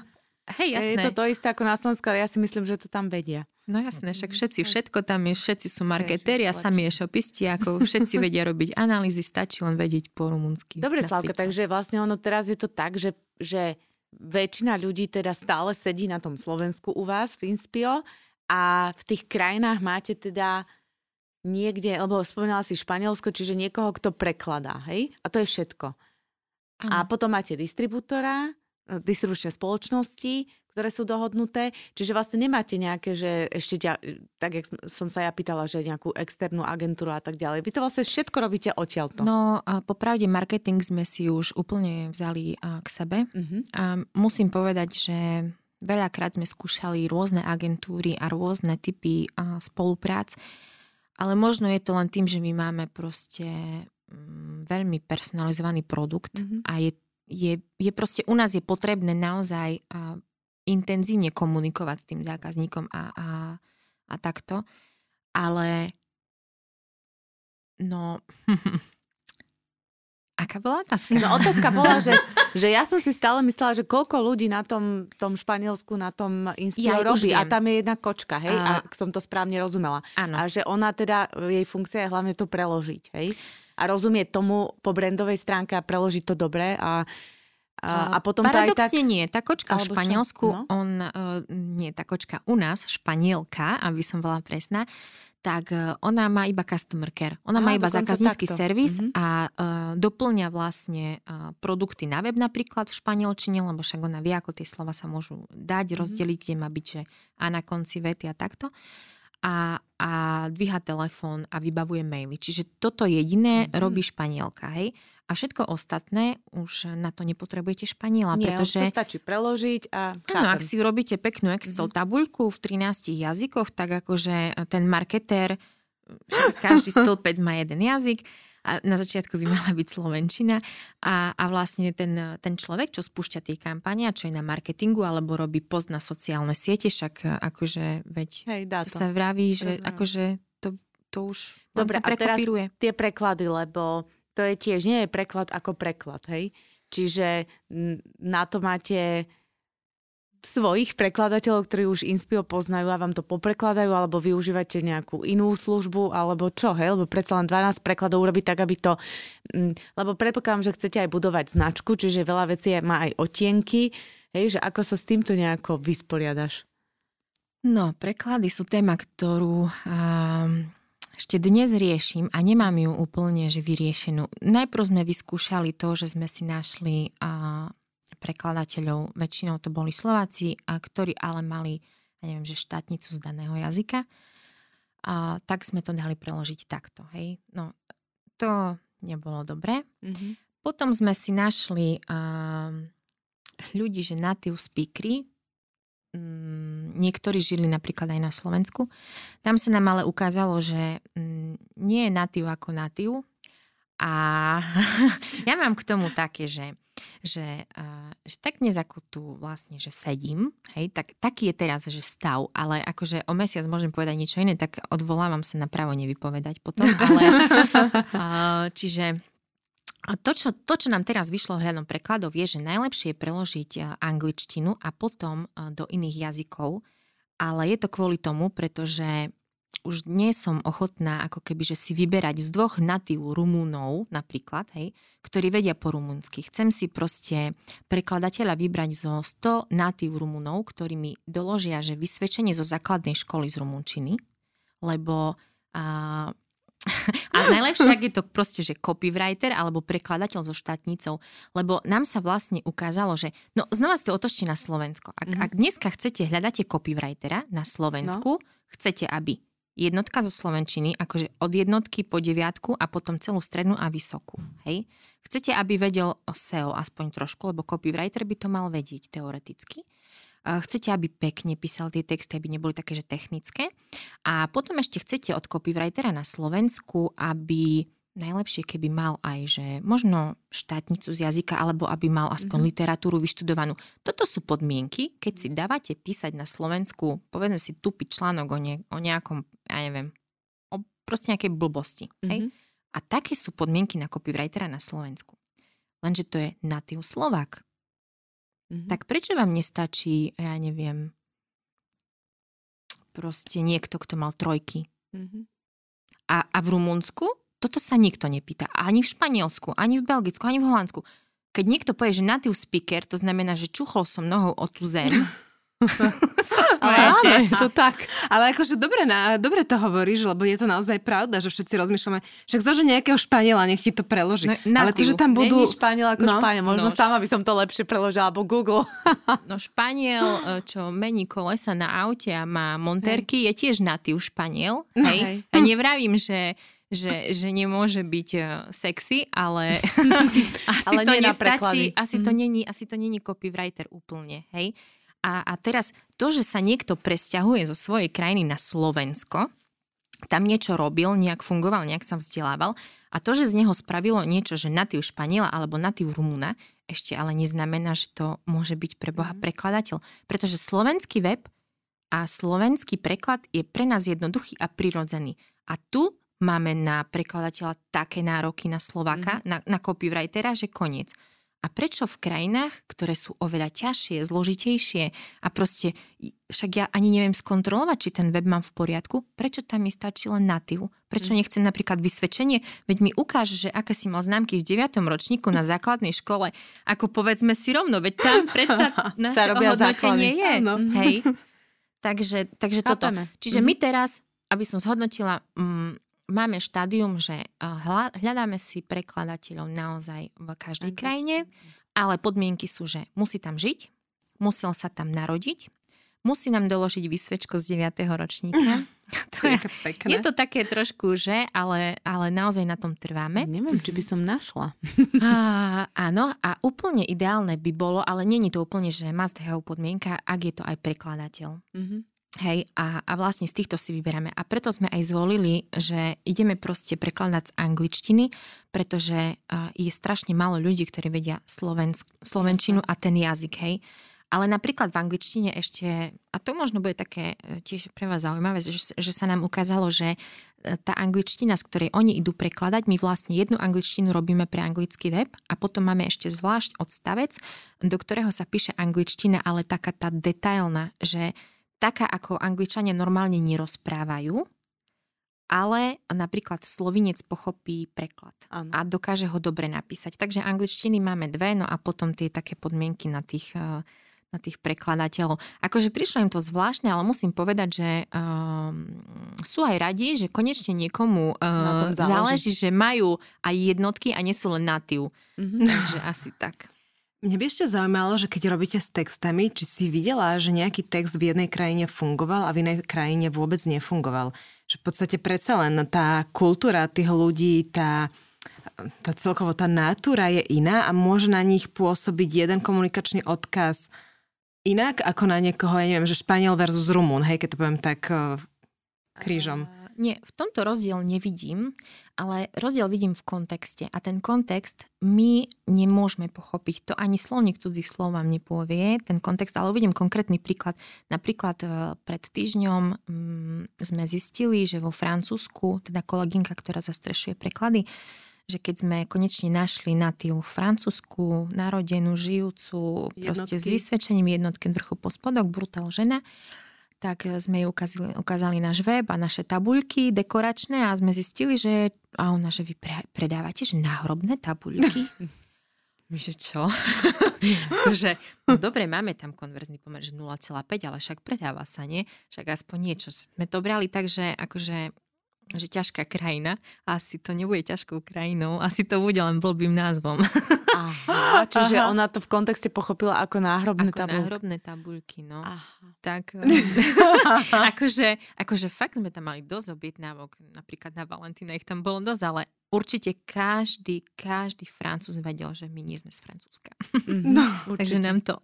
Hej, jasné. Je to to isté ako na Slovensku, ale ja si myslím, že to tam vedia. No jasné, však mhm, všetci, všetko tam je, všetci sú marketéri a sami je šopisti, ako všetci vedia robiť analýzy, stačí len vedieť po rumunsky. Dobre, Slavka, takže vlastne ono teraz je to tak, že, že väčšina ľudí teda stále sedí na tom Slovensku u vás v Inspio a v tých krajinách máte teda niekde, lebo spomínala si Španielsko, čiže niekoho, kto prekladá, hej? A to je všetko. Ano. A potom máte distribútora, distribučné spoločnosti, ktoré sú dohodnuté. Čiže vlastne nemáte nejaké, že ešte, tak jak som sa ja pýtala, že nejakú externú agentúru a tak ďalej. Vy to vlastne všetko robíte odtiaľto. No, popravde marketing sme si už úplne vzali k sebe. Uh-huh. A musím povedať, že veľakrát sme skúšali rôzne agentúry a rôzne typy spoluprác, ale možno je to len tým, že my máme proste mm, veľmi personalizovaný produkt uh-huh. a je je, je proste u nás je potrebné naozaj a, intenzívne komunikovať s tým zákazníkom a, a, a takto. Ale No, Aká bola otázka? No otázka bola, že, že ja som si stále myslela, že koľko ľudí na tom, tom Španielsku, na tom Inspiro ja robí a tam je jedna kočka, hej, a... ak som to správne rozumela. Áno. A že ona teda, jej funkcia je hlavne to preložiť, hej. A rozumie tomu po brandovej stránke a preložiť to dobre a a, a potom Paradoxne tak... nie. Tá kočka v Španielsku, no? on, uh, nie, tá kočka u nás, Španielka, aby som bola presná, tak e, ona má iba customer care. Ona Aha, má iba zákaznícky takto. servis mm-hmm. a uh, doplňa vlastne uh, produkty na web napríklad v španielčine, lebo však ona vie, ako tie slova sa môžu dať, mm-hmm. rozdeliť, kde má byť, že a na konci vety a takto. A, a dvíha telefón a vybavuje maily. Čiže toto jediné mm-hmm. robí španielka, hej? A všetko ostatné už na to nepotrebujete španiela, Nie, pretože... to stačí preložiť a... Áno, ak si urobíte peknú Excel mm-hmm. tabuľku v 13 jazykoch, tak akože ten marketér, každý stĺpec má jeden jazyk, a na začiatku by mala byť Slovenčina a, a vlastne ten, ten človek, čo spúšťa tie kampane, čo je na marketingu alebo robí post na sociálne siete, však akože veď Hej, dá to, to sa vraví, že akože to, to už Dobre, sa prekopíruje. A tie preklady, lebo to je tiež, nie je preklad ako preklad, hej? Čiže na to máte svojich prekladateľov, ktorí už Inspio poznajú a vám to poprekladajú, alebo využívate nejakú inú službu, alebo čo, hej? Lebo predsa len 12 prekladov urobiť tak, aby to... Lebo predpokladám, že chcete aj budovať značku, čiže veľa vecí má aj otienky, hej? Že ako sa s týmto nejako vysporiadaš? No, preklady sú téma, ktorú... Um ešte dnes riešim a nemám ju úplne že vyriešenú. Najprv sme vyskúšali to, že sme si našli a, prekladateľov, väčšinou to boli Slováci, a ktorí ale mali, ja neviem, že štátnicu z daného jazyka. A tak sme to dali preložiť takto. Hej? No, to nebolo dobré. Mm-hmm. Potom sme si našli a, ľudí, že native speakery, Mm, niektorí žili napríklad aj na Slovensku. Tam sa nám ale ukázalo, že mm, nie je natív ako natív. A ja mám k tomu také, že, že, že tak tu vlastne, že sedím, hej, tak, taký je teraz, že stav, ale akože o mesiac môžem povedať niečo iné, tak odvolávam sa na právo nevypovedať potom, ale čiže a to čo, to, čo nám teraz vyšlo hľadom prekladov, je, že najlepšie je preložiť angličtinu a potom do iných jazykov, ale je to kvôli tomu, pretože už nie som ochotná ako keby, že si vyberať z dvoch natív Rumúnov napríklad, hej, ktorí vedia po rumunsky. Chcem si proste prekladateľa vybrať zo 100 natív Rumúnov, ktorí mi doložia, že vysvedčenie zo základnej školy z rumunčiny, lebo a, a najlepšie, ak je to proste, že copywriter alebo prekladateľ so štátnicou, lebo nám sa vlastne ukázalo, že, no znova si to otočte na Slovensko. Ak, mm-hmm. ak dneska chcete, hľadáte copywritera na Slovensku, no. chcete, aby jednotka zo Slovenčiny, akože od jednotky po deviatku a potom celú strednú a vysokú. Hej? Chcete, aby vedel SEO aspoň trošku, lebo copywriter by to mal vedieť teoreticky chcete, aby pekne písal tie texty, aby neboli také, že technické. A potom ešte chcete od copywritera na Slovensku, aby najlepšie, keby mal aj, že možno štátnicu z jazyka, alebo aby mal aspoň mm-hmm. literatúru vyštudovanú. Toto sú podmienky, keď si dávate písať na Slovensku, povedzme si tupý článok o, ne, o nejakom, ja neviem, o proste nejakej blbosti. Mm-hmm. Hej? Mhm. A také sú podmienky na copywritera na Slovensku. Lenže to je natív Slovák. Mm-hmm. Tak prečo vám nestačí, ja neviem, proste niekto, kto mal trojky? Mm-hmm. A, a v Rumunsku toto sa nikto nepýta. Ani v Španielsku, ani v Belgicku, ani v Holandsku. Keď niekto povie, že native speaker, to znamená, že čuchol som nohou o tú zem, ale áno, je to tak. Ale akože dobre, na, dobre to hovoríš, lebo je to naozaj pravda, že všetci rozmýšľame, však zože nejakého Španiela, nech ti to preloží. No, ale to, že tam budú... Není Španiel ako no, Španiel, možno no, sama by som to lepšie preložila, alebo Google. no Španiel, e, čo mení kolesa na aute a má monterky, hej. je tiež natív Španiel. Hej? hej. A nevravím, že že, že nemôže byť uh, sexy, ale asi ale to nestačí, asi, mm. to mhm. není, asi to není copywriter úplne, hej. A, a teraz to, že sa niekto presťahuje zo svojej krajiny na Slovensko, tam niečo robil, nejak fungoval, nejak sa vzdelával a to, že z neho spravilo niečo, že natív Španiela alebo natív Rumúna, ešte ale neznamená, že to môže byť pre Boha mhm. prekladateľ. Pretože slovenský web a slovenský preklad je pre nás jednoduchý a prirodzený. A tu máme na prekladateľa také nároky na Slováka, mm-hmm. na, na copywritera, že koniec. A prečo v krajinách, ktoré sú oveľa ťažšie, zložitejšie a proste, však ja ani neviem skontrolovať, či ten web mám v poriadku, prečo tam mi stačí len natív? Prečo mm. nechcem napríklad vysvedčenie? Veď mi ukáže, že aké si mal známky v 9. ročníku na základnej škole, ako povedzme si rovno, veď tam predsa naše ohodnotenie je. Hej. Takže, takže toto. Čiže mm. my teraz, aby som zhodnotila, mm, máme štádium, že hľadáme si prekladateľov naozaj v každej krajine, ale podmienky sú, že musí tam žiť, musel sa tam narodiť, musí nám doložiť vysvečko z 9. ročníka. To je, je to také trošku, že, ale, ale naozaj na tom trváme. Neviem, či by som našla. a, áno, a úplne ideálne by bolo, ale není to úplne, že must have podmienka, ak je to aj prekladateľ. Mm-hmm. Hej, a, a vlastne z týchto si vyberáme. A preto sme aj zvolili, že ideme proste prekladať z angličtiny, pretože uh, je strašne málo ľudí, ktorí vedia slovensk, slovenčinu a ten jazyk, hej. Ale napríklad v angličtine ešte, a to možno bude také e, tiež pre vás zaujímavé, že, že sa nám ukázalo, že e, tá angličtina, z ktorej oni idú prekladať, my vlastne jednu angličtinu robíme pre anglický web a potom máme ešte zvlášť odstavec, do ktorého sa píše angličtina, ale taká tá detailná, že taká, ako angličania normálne nerozprávajú, ale napríklad slovinec pochopí preklad ano. a dokáže ho dobre napísať. Takže angličtiny máme dve, no a potom tie také podmienky na tých, eh, na tých prekladateľov. Akože prišlo im to zvláštne, ale musím povedať, že um, sú aj radi, že konečne niekomu uh, záleží. záleží, že majú aj jednotky a nie sú len natív. Mm-hmm. Takže asi tak. Mne by ešte zaujímalo, že keď robíte s textami, či si videla, že nejaký text v jednej krajine fungoval a v inej krajine vôbec nefungoval. Že v podstate predsa len tá kultúra tých ľudí, tá, tá celkovo tá natúra je iná a môže na nich pôsobiť jeden komunikačný odkaz inak ako na niekoho, ja neviem, že Španiel versus Rumún, hej, keď to poviem tak uh, krížom. Uh nie, v tomto rozdiel nevidím, ale rozdiel vidím v kontexte. A ten kontext my nemôžeme pochopiť. To ani slovník cudzích slov vám nepovie, ten kontext, ale uvidím konkrétny príklad. Napríklad e, pred týždňom mm, sme zistili, že vo Francúzsku, teda kolegynka, ktorá zastrešuje preklady, že keď sme konečne našli na tú francúzsku, narodenú, žijúcu, jednotky. proste s vysvedčením jednotky vrchu po spodok, brutál žena, tak sme jej ukázali, ukázali náš web a naše tabuľky dekoračné a sme zistili, že a ona, že vy pre, predávate že náhrobné tabuľky. My, že čo? akože, no dobre, máme tam konverzný pomer, že 0,5, ale však predáva sa, nie? Však aspoň niečo. Sme to brali tak, že akože že ťažká krajina. Asi to nebude ťažkou krajinou, asi to bude len blbým názvom. Aha, čiže Aha. ona to v kontexte pochopila ako náhrobné ako tabulky. náhrobné tabulky, no. Aha. Tak, akože, akože fakt sme tam mali dosť objednávok, napríklad na Valentína ich tam bolo dosť, ale určite každý, každý Francúz vedel, že my nie sme z Francúzska. No, Takže nám to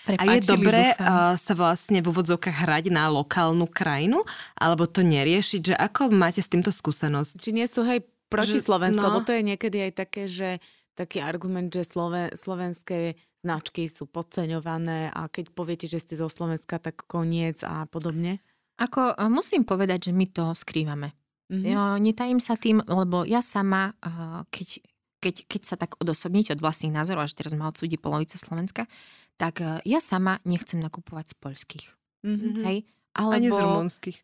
Prepáčili, a je dobré uh, sa vlastne v úvodzovkách hrať na lokálnu krajinu, alebo to neriešiť, že ako máte s týmto skúsenosť? Či nie sú hej proti že, Slovensku, no. lebo to je niekedy aj také, že taký argument, že Sloven, slovenské značky sú podceňované a keď poviete, že ste zo Slovenska, tak koniec a podobne? Ako e, musím povedať, že my to skrývame. Mm-hmm. Netajím sa tým, lebo ja sama, keď, keď, keď sa tak odosobníte od vlastných názorov, až teraz ma odsúdi polovica Slovenska, tak e, ja sama nechcem nakupovať z poľských. Mm-hmm. Hej? Alebo... Ani z rumunských.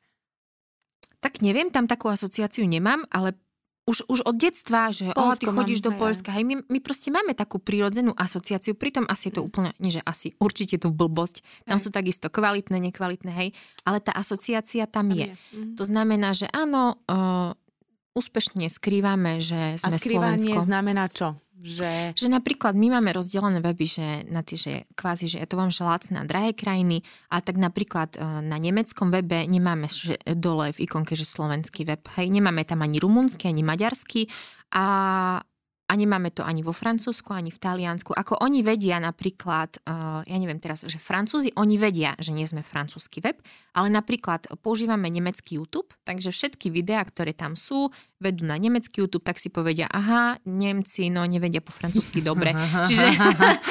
Tak neviem, tam takú asociáciu nemám, ale už, už od detstva, že oh, ty chodíš mám, do Polska. Hej, my, my proste máme takú prírodzenú asociáciu, pritom asi je to úplne, nie že asi, určite to blbosť. Tam hej. sú takisto kvalitné, nekvalitné, hej, ale tá asociácia tam je. je. Mhm. To znamená, že áno, uh, úspešne skrývame, že sme A skrývanie Slovensko. znamená čo? Že... že napríklad my máme rozdelené weby, že na tie, že kvázi, že je to vám lacné a drahé krajiny, a tak napríklad e, na nemeckom webe nemáme že dole v ikonke, že slovenský web. Hej, nemáme tam ani rumunský, ani maďarský a a nemáme to ani vo Francúzsku, ani v Taliansku. Ako oni vedia napríklad, uh, ja neviem teraz, že Francúzi, oni vedia, že nie sme francúzsky web, ale napríklad používame nemecký YouTube, takže všetky videá, ktoré tam sú, vedú na nemecký YouTube, tak si povedia, aha, Nemci, no nevedia po francúzsky dobre. Čiže,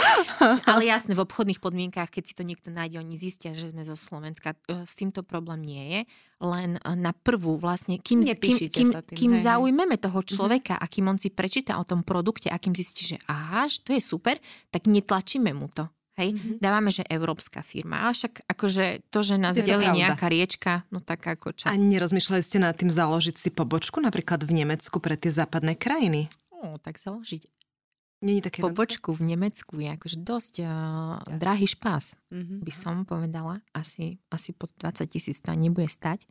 ale jasne, v obchodných podmienkách, keď si to niekto nájde, oni zistia, že sme zo Slovenska. E, s týmto problém nie je. Len e, na prvú vlastne, kým, kým, kým, kým hej, zaujmeme toho mhm. človeka a kým on si prečíta o tom produkte a kým zistí, že aha, to je super, tak netlačíme mu to. Hej, mm-hmm. dávame, že európska firma. Ale však akože to, že nás delí nejaká riečka, no tak ako čo. A nerozmýšľali ste nad tým založiť si pobočku napríklad v Nemecku pre tie západné krajiny? No, tak založiť Není také pobočku v Nemecku je akože dosť uh, ja. drahý špás, mm-hmm. by som povedala. Asi, asi pod 20 tisíc to nebude stať.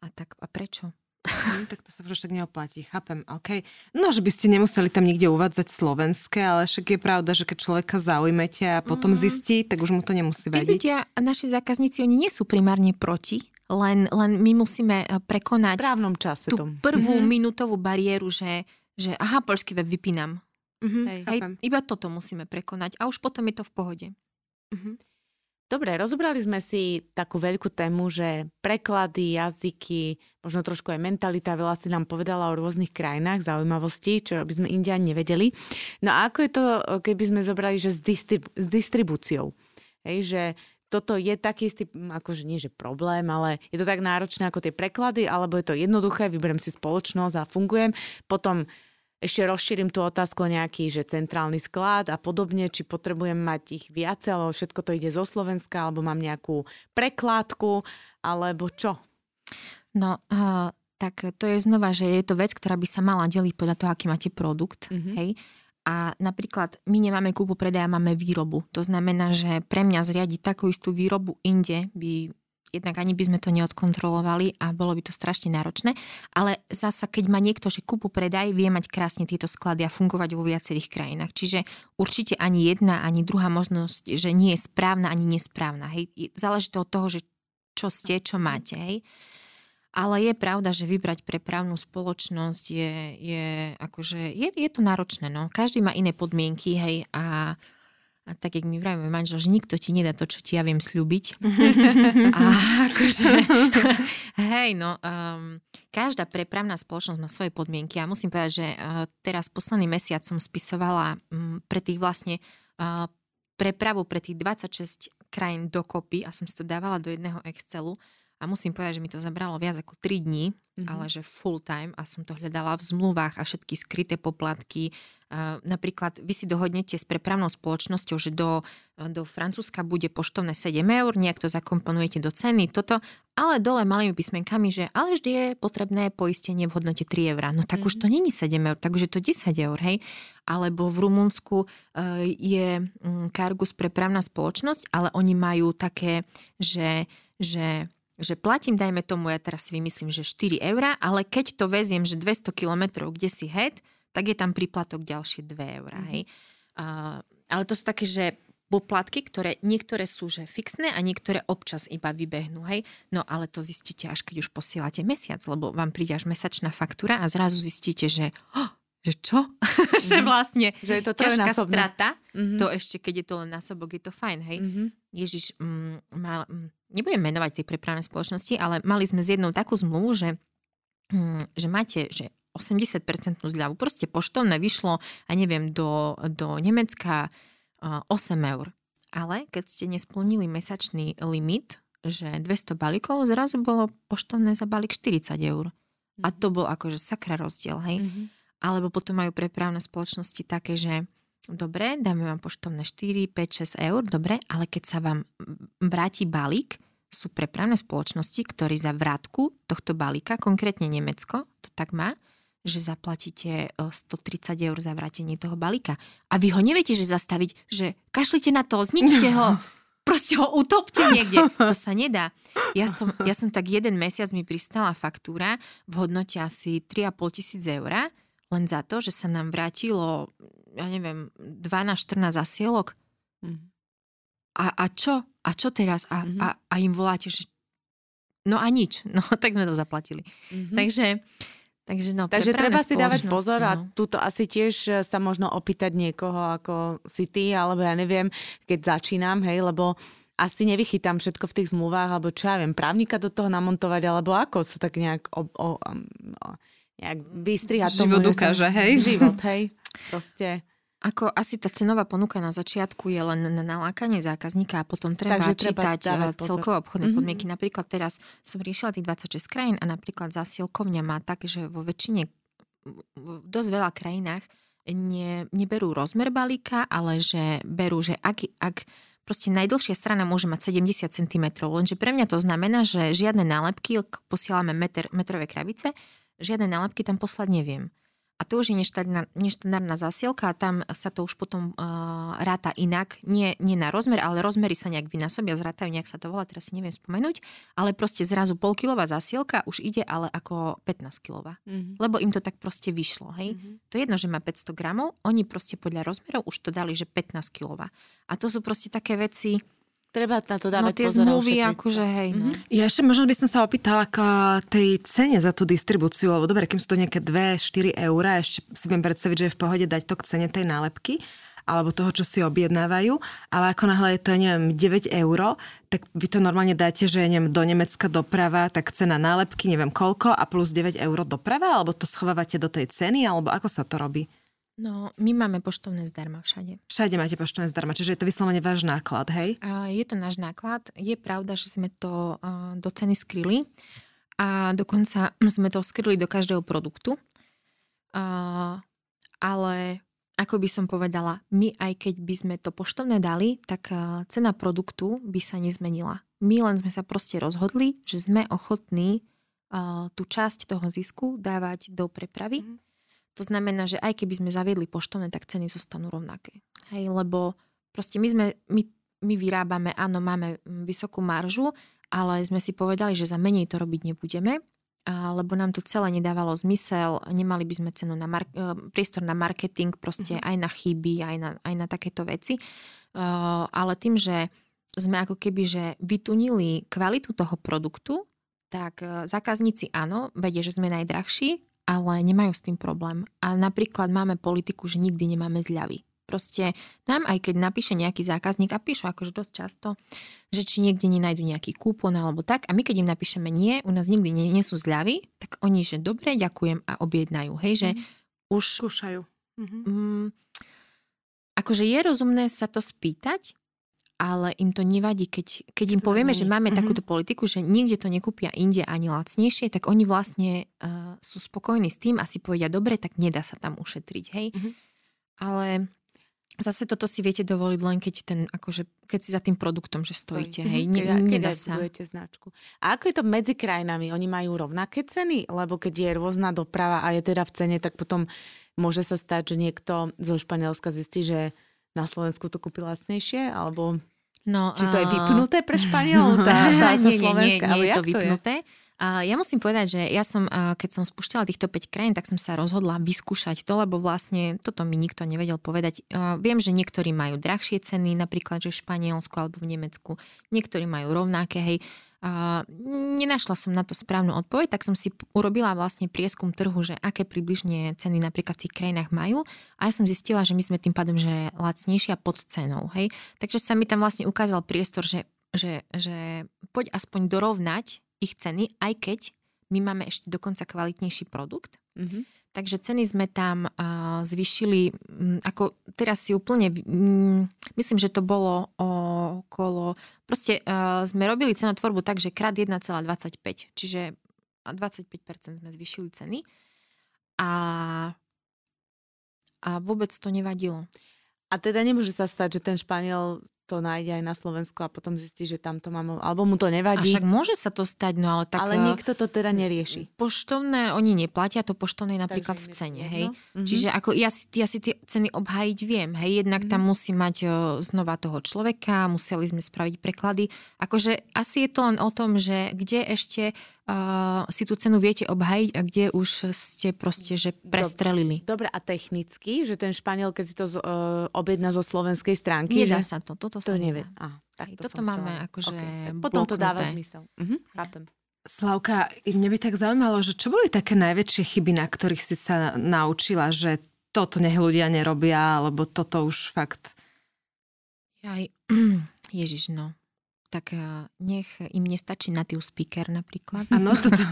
A tak a prečo? Hm, tak to sa tak neoplatí, chápem, OK. No, že by ste nemuseli tam niekde uvádzať slovenské, ale však je pravda, že keď človeka zaujmete a potom mm. zistí, tak už mu to nemusí vadiť. ľudia, naši zákazníci, oni nie sú primárne proti, len, len my musíme eh, prekonať v správnom čase tú tom. prvú mm-hmm. minútovú bariéru, že, že aha, polský web vypínam. Mm-hmm, Hej, hej, iba toto musíme prekonať a už potom je to v pohode. Mm-hmm. Dobre, rozobrali sme si takú veľkú tému, že preklady, jazyky, možno trošku aj mentalita, veľa si nám povedala o rôznych krajinách, zaujímavosti, čo by sme India nevedeli. No a ako je to, keby sme zobrali, že s, distrib- s distribúciou? Hej, že toto je taký istý, akože nie že problém, ale je to tak náročné ako tie preklady, alebo je to jednoduché, vyberiem si spoločnosť a fungujem. Potom ešte rozšírim tú otázku o nejaký, že centrálny sklad a podobne, či potrebujem mať ich viac, alebo všetko to ide zo Slovenska, alebo mám nejakú prekládku, alebo čo? No, uh, tak to je znova, že je to vec, ktorá by sa mala deliť podľa toho, aký máte produkt. Mm-hmm. Hej? A napríklad my nemáme kúpu predaja, máme výrobu. To znamená, že pre mňa zriadiť takú istú výrobu inde by jednak ani by sme to neodkontrolovali a bolo by to strašne náročné. Ale zasa, keď má niekto, že kúpu predaj, vie mať krásne tieto sklady a fungovať vo viacerých krajinách. Čiže určite ani jedna, ani druhá možnosť, že nie je správna, ani nesprávna. Hej. Záleží to od toho, že čo ste, čo máte. Hej. Ale je pravda, že vybrať prepravnú spoločnosť je, je, akože, je, je to náročné. No. Každý má iné podmienky hej, a a tak, jak mi vravíme manžel, že nikto ti nedá to, čo ti ja viem slúbiť. a akože, hej, no, um, každá prepravná spoločnosť má svoje podmienky a musím povedať, že uh, teraz posledný mesiac som spisovala um, pre tých vlastne uh, prepravu pre tých 26 krajín dokopy a som si to dávala do jedného Excelu a musím povedať, že mi to zabralo viac ako 3 dní, mm-hmm. ale že full time a som to hľadala v zmluvách a všetky skryté poplatky, napríklad vy si dohodnete s prepravnou spoločnosťou, že do, do Francúzska bude poštovné 7 eur, nejak to zakomponujete do ceny, toto, ale dole malými písmenkami, že ale vždy je potrebné poistenie v hodnote 3 eur. No tak mm. už to není 7 eur, tak už je to 10 eur, hej. Alebo v Rumunsku uh, je um, Cargus prepravná spoločnosť, ale oni majú také, že, že že platím, dajme tomu, ja teraz si vymyslím, že 4 eurá, ale keď to veziem, že 200 km, kde si head, tak je tam príplatok ďalšie 2 eurá. Mm-hmm. Hej. Uh, ale to sú také, že poplatky, ktoré niektoré sú že fixné a niektoré občas iba vybehnú. Hej. No ale to zistíte až keď už posielate mesiac, lebo vám príde až mesačná faktúra a zrazu zistíte, že oh, že čo? Mm-hmm. že vlastne že je to ťažká strata. Mm-hmm. To ešte, keď je to len násobok, je to fajn, hej. Mm-hmm. Ježiš, mm, mal, mm, nebudem menovať tie prepravné spoločnosti, ale mali sme z jednou takú zmluvu, že, mm, že máte, že 80% zľavu. Proste poštovné vyšlo, a neviem, do, do Nemecka 8 eur. Ale keď ste nesplnili mesačný limit, že 200 balíkov, zrazu bolo poštovné za balík 40 eur. A to bol akože sakra rozdiel, hej. Mm-hmm. Alebo potom majú prepravné spoločnosti také, že dobre, dáme vám poštovné 4, 5, 6 eur, dobre, ale keď sa vám vráti balík, sú prepravné spoločnosti, ktorí za vrátku tohto balíka, konkrétne Nemecko, to tak má, že zaplatíte 130 e, eur za vrátenie toho balíka. A vy ho neviete, že zastaviť, že kašlite na to, zničte ho, proste ho utopte niekde. To sa nedá. Ja som, ja som tak jeden mesiac mi pristala faktúra v hodnote asi 3,5 tisíc eur, len za to, že sa nám vrátilo, ja neviem, 12-14 zasielok. Mhm. A, a čo? A čo teraz? A, mm-hmm. a, a im voláte, že no a nič. No tak sme to zaplatili. Mm-hmm. Takže Takže, no, Takže treba si dávať pozor no. a túto asi tiež e, sa možno opýtať niekoho, ako si ty, alebo ja neviem, keď začínam, hej, lebo asi nevychytám všetko v tých zmluvách, alebo čo ja viem, právnika do toho namontovať, alebo ako sa tak nejak, o, o, o, nejak vystriha tomu. Život ukáže, hej? Život, hej. Proste. Ako asi tá cenová ponuka na začiatku je len na nalákanie zákazníka a potom treba Takže čítať treba eh, celkové obchodné mm-hmm. podmienky. Napríklad teraz som riešila tých 26 krajín a napríklad zásielkovňa má tak, že vo väčšine, v dosť veľa krajinách ne, neberú rozmer balíka, ale že berú, že ak, ak proste najdlhšia strana môže mať 70 cm, lenže pre mňa to znamená, že žiadne nálepky, posielame meter, metrové krabice, žiadne nálepky tam poslať neviem. A to už je neštandardná zasielka a tam sa to už potom uh, ráta inak. Nie, nie na rozmer, ale rozmery sa nejak vynásobia, zrátajú, nejak sa to volá, teraz si neviem spomenúť. Ale proste zrazu polkilová zasielka už ide ale ako 15 kilová. Mm-hmm. Lebo im to tak proste vyšlo. Hej? Mm-hmm. To je jedno, že má 500 gramov, oni proste podľa rozmerov už to dali, že 15 kilová. A to sú proste také veci, Treba na to dávať no, tie pozor zmluvy, akože hej. No. Mm-hmm. Ja ešte možno by som sa opýtala k tej cene za tú distribúciu, lebo dobre, kým sú to nejaké 2-4 eurá, ešte si viem predstaviť, že je v pohode dať to k cene tej nálepky alebo toho, čo si objednávajú, ale ako náhle je to, neviem, 9 eur, tak vy to normálne dáte, že neviem, do Nemecka doprava, tak cena nálepky, neviem koľko a plus 9 eur doprava, alebo to schovávate do tej ceny, alebo ako sa to robí? No, my máme poštovné zdarma všade. Všade máte poštovné zdarma, čiže je to vyslovene váš náklad, hej? Uh, je to náš náklad. Je pravda, že sme to uh, do ceny skryli a dokonca sme to skryli do každého produktu. Uh, ale ako by som povedala, my aj keď by sme to poštovné dali, tak uh, cena produktu by sa nezmenila. My len sme sa proste rozhodli, že sme ochotní uh, tú časť toho zisku dávať do prepravy. Mm to znamená, že aj keby sme zaviedli poštovné, tak ceny zostanú rovnaké. Hej, lebo proste my sme, my, my vyrábame, áno, máme vysokú maržu, ale sme si povedali, že za menej to robiť nebudeme, lebo nám to celé nedávalo zmysel, nemali by sme cenu na mar- e, priestor na marketing, proste uh-huh. aj na chyby, aj na, aj na takéto veci. Uh, ale tým, že sme ako keby že vytunili kvalitu toho produktu, tak e, zákazníci áno, vedia, že sme najdrahší, ale nemajú s tým problém. A napríklad máme politiku, že nikdy nemáme zľavy. Proste nám, aj keď napíše nejaký zákazník, a píšu akože dosť často, že či niekde nenajdu nejaký kúpon alebo tak, a my keď im napíšeme nie, u nás nikdy nie, nie sú zľavy, tak oni, že dobre, ďakujem a objednajú. Hej, že mm. už... Skúšajú. Mm-hmm. Mm, akože je rozumné sa to spýtať, ale im to nevadí, keď, keď im povieme, že máme mm-hmm. takúto politiku, že nikde to nekúpia inde ani lacnejšie, tak oni vlastne uh, sú spokojní s tým a si povedia, dobre, tak nedá sa tam ušetriť, hej. Mm-hmm. Ale zase toto si viete dovoliť len keď ten, akože, keď si za tým produktom, že stojíte, Stojí. hej, ne, keď, nedá sa. značku. A ako je to medzi krajinami? Oni majú rovnaké ceny? Lebo keď je rôzna doprava a je teda v cene, tak potom môže sa stať, že niekto zo Španielska zistí, že na Slovensku to kúpi lacnejšie? Alebo no, či to je vypnuté pre Španielov? Tá, tá, nie, nie, nie, nie je to vypnuté. Je? A ja musím povedať, že ja som, keď som spúšťala týchto 5 krajín, tak som sa rozhodla vyskúšať to, lebo vlastne toto mi nikto nevedel povedať. Viem, že niektorí majú drahšie ceny, napríklad, že v Španielsku alebo v Nemecku. Niektorí majú rovnaké, hej. A nenašla som na to správnu odpoveď, tak som si urobila vlastne prieskum trhu, že aké približne ceny napríklad v tých krajinách majú a ja som zistila, že my sme tým pádom, že lacnejšia pod cenou. Hej? Takže sa mi tam vlastne ukázal priestor, že, že, že poď aspoň dorovnať ich ceny, aj keď my máme ešte dokonca kvalitnejší produkt. Mm-hmm. Takže ceny sme tam uh, zvyšili, um, ako teraz si úplne, um, myslím, že to bolo okolo, proste uh, sme robili cenotvorbu tak, že krát 1,25, čiže 25% sme zvyšili ceny a, a vôbec to nevadilo. A teda nemôže sa stať, že ten Španiel to nájde aj na Slovensku a potom zistí, že tam to mám, alebo mu to nevadí. A však môže sa to stať, no ale tak... Ale niekto to teda nerieši. Poštovné, oni neplatia to poštovné napríklad Takže v cene, hej. Mm-hmm. Čiže ako ja si, ja si tie ceny obhájiť viem, hej. Jednak mm-hmm. tam musí mať o, znova toho človeka, museli sme spraviť preklady. Akože asi je to len o tom, že kde ešte uh, si tú cenu viete obhajiť a kde už ste proste, že prestrelili. Dobre, a technicky, že ten Španiel, keď si to uh, objedná zo slovenskej stránky? Nedá že... sa to, toto sa to nevie. Ah, tak to toto máme chcela. akože okay. Potom to dáva zmysel. Mhm, chápem. Slavka, mne by tak zaujímalo, že čo boli také najväčšie chyby, na ktorých si sa naučila, že toto nech ľudia nerobia, alebo toto už fakt... Aj, Ježiš, no. Tak uh, nech im nestačí native speaker napríklad. Áno, toto.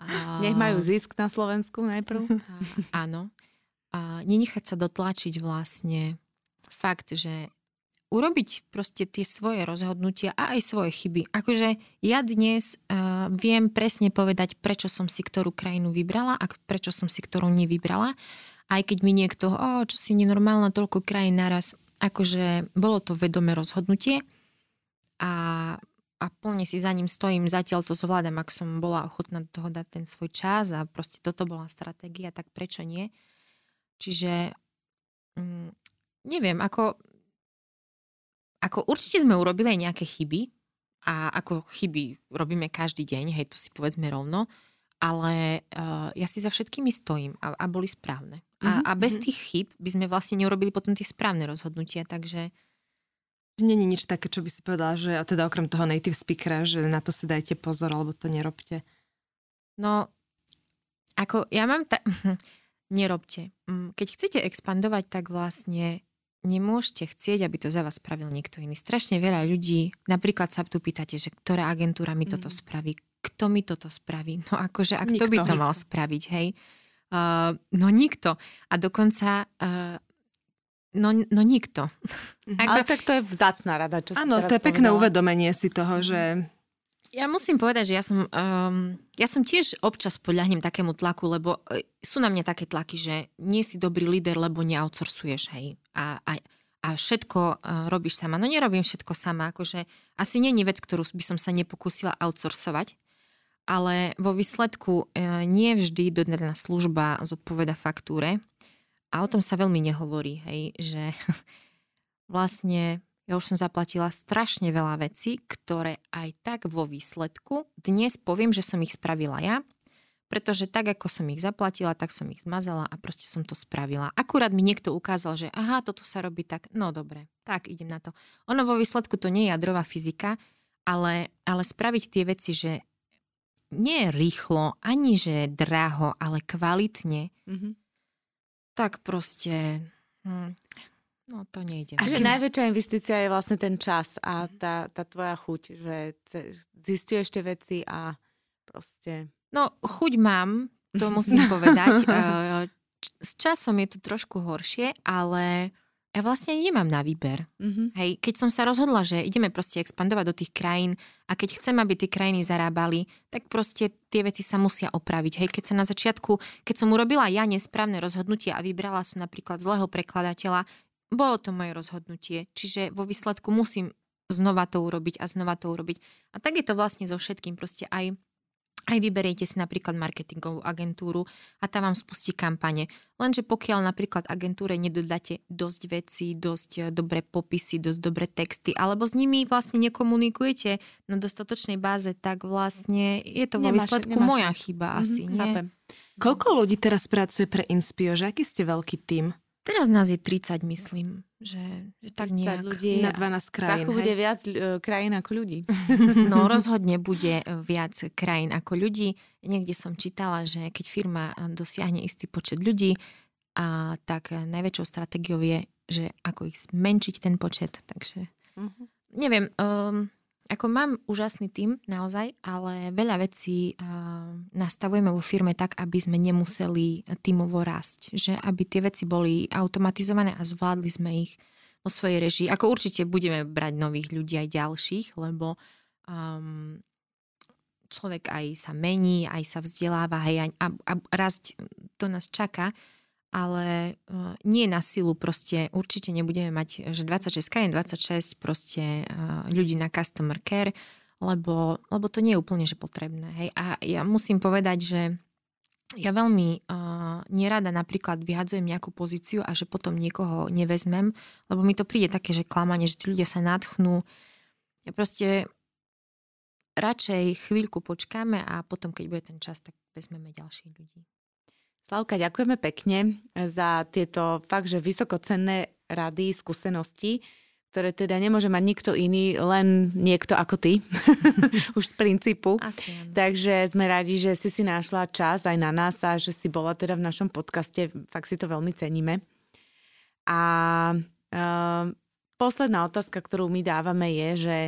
A... Nech majú zisk na Slovensku najprv. A, áno. A nenechať sa dotlačiť vlastne fakt, že urobiť proste tie svoje rozhodnutia a aj svoje chyby. Akože ja dnes uh, viem presne povedať, prečo som si ktorú krajinu vybrala a prečo som si ktorú nevybrala. Aj keď mi niekto, oh, čo si nenormálna, toľko krajín naraz, akože bolo to vedomé rozhodnutie a, a plne si za ním stojím, zatiaľ to zvládam, ak som bola ochotná do toho dať ten svoj čas a proste toto bola stratégia, tak prečo nie? Čiže mm, neviem, ako ako určite sme urobili aj nejaké chyby a ako chyby robíme každý deň, hej, to si povedzme rovno, ale uh, ja si za všetkými stojím a, a boli správne. A, mm-hmm. a bez mhm. tých chyb by sme vlastne neurobili potom tie správne rozhodnutia, takže... Není nič také, čo by si povedala, že teda okrem toho native speakera, že na to si dajte pozor, alebo to nerobte. No, ako ja mám ta... nerobte. Mm, keď chcete expandovať, tak vlastne nemôžete chcieť, aby to za vás spravil niekto iný. Strašne veľa ľudí, napríklad sa tu pýtate, že ktorá agentúra mi toto mm. spraví, kto mi toto spraví. No akože, a kto nikto. by to mal spraviť, hej? Uh, no nikto. A dokonca uh, No, no nikto. Mhm. Ako... Ale tak to je vzácná rada, čo Áno, to je pekné uvedomenie si toho, že ja musím povedať, že ja som, um, ja som tiež občas podľahnem takému tlaku, lebo uh, sú na mňa také tlaky, že nie si dobrý líder, lebo neoutsourcuješ, hej. A, a, a všetko uh, robíš sama. No nerobím všetko sama, akože asi není vec, ktorú by som sa nepokúsila outsourcovať, ale vo výsledku uh, nie vždy dodaná služba zodpoveda faktúre a o tom sa veľmi nehovorí, hej, že vlastne ja už som zaplatila strašne veľa vecí, ktoré aj tak vo výsledku dnes poviem, že som ich spravila ja, pretože tak, ako som ich zaplatila, tak som ich zmazala a proste som to spravila. Akurát mi niekto ukázal, že aha, toto sa robí tak, no dobre, tak idem na to. Ono vo výsledku to nie je jadrová fyzika, ale, ale spraviť tie veci, že nie rýchlo, ani že draho, ale kvalitne, mm-hmm. Tak proste... Hm, No to nejde. A že najväčšia investícia je vlastne ten čas a tá, tá tvoja chuť, že zistuješ tie veci a proste... No chuť mám, to musím povedať. Eh, s časom je to trošku horšie, ale ja vlastne nemám na výber. Mm-hmm. Hej, keď som sa rozhodla, že ideme proste expandovať do tých krajín a keď chcem, aby tie krajiny zarábali, tak proste tie veci sa musia opraviť. Hej, keď sa na začiatku, keď som urobila ja nesprávne rozhodnutie a vybrala som napríklad zlého prekladateľa, bolo to moje rozhodnutie, čiže vo výsledku musím znova to urobiť a znova to urobiť. A tak je to vlastne so všetkým, proste aj aj vyberiete si napríklad marketingovú agentúru a tá vám spustí kampane. Lenže pokiaľ napríklad agentúre nedodáte dosť vecí, dosť eh, dobré popisy, dosť dobré texty, alebo s nimi vlastne nekomunikujete na dostatočnej báze, tak vlastne je to vo nemáš, výsledku nemáš. moja chyba mm-hmm, asi. Nie? Chápem. Koľko ľudí teraz pracuje pre Inspio? Že aký ste veľký tým? Teraz nás je 30, myslím, že, že tak nejak. ľudí na 12 krajín. bude viac uh, krajín ako ľudí. No rozhodne bude viac krajín ako ľudí. Niekde som čítala, že keď firma dosiahne istý počet ľudí, a tak najväčšou stratégiou je, že ako ich zmenšiť ten počet. Takže uh-huh. neviem, um, ako mám úžasný tým naozaj, ale veľa vecí uh, nastavujeme vo firme tak, aby sme nemuseli tímovo rásť. Že aby tie veci boli automatizované a zvládli sme ich vo svojej režii. Ako určite budeme brať nových ľudí aj ďalších, lebo um, človek aj sa mení, aj sa vzdeláva hej, a, a rásť to nás čaká ale uh, nie na silu proste určite nebudeme mať, že 26 krajín, 26 proste uh, ľudí na customer care, lebo, lebo to nie je úplne že potrebné. Hej. A ja musím povedať, že ja veľmi uh, nerada napríklad vyhadzujem nejakú pozíciu a že potom niekoho nevezmem, lebo mi to príde také, že klamanie, že tí ľudia sa nadchnú. Ja proste radšej chvíľku počkáme a potom, keď bude ten čas, tak vezmeme ďalších ľudí. Slavka, ďakujeme pekne za tieto fakt, že vysokocenné rady, skúsenosti, ktoré teda nemôže mať nikto iný, len niekto ako ty. Už z princípu. Asi, Takže sme radi, že si si našla čas aj na nás a že si bola teda v našom podcaste. Fakt si to veľmi ceníme. A uh, posledná otázka, ktorú my dávame je, že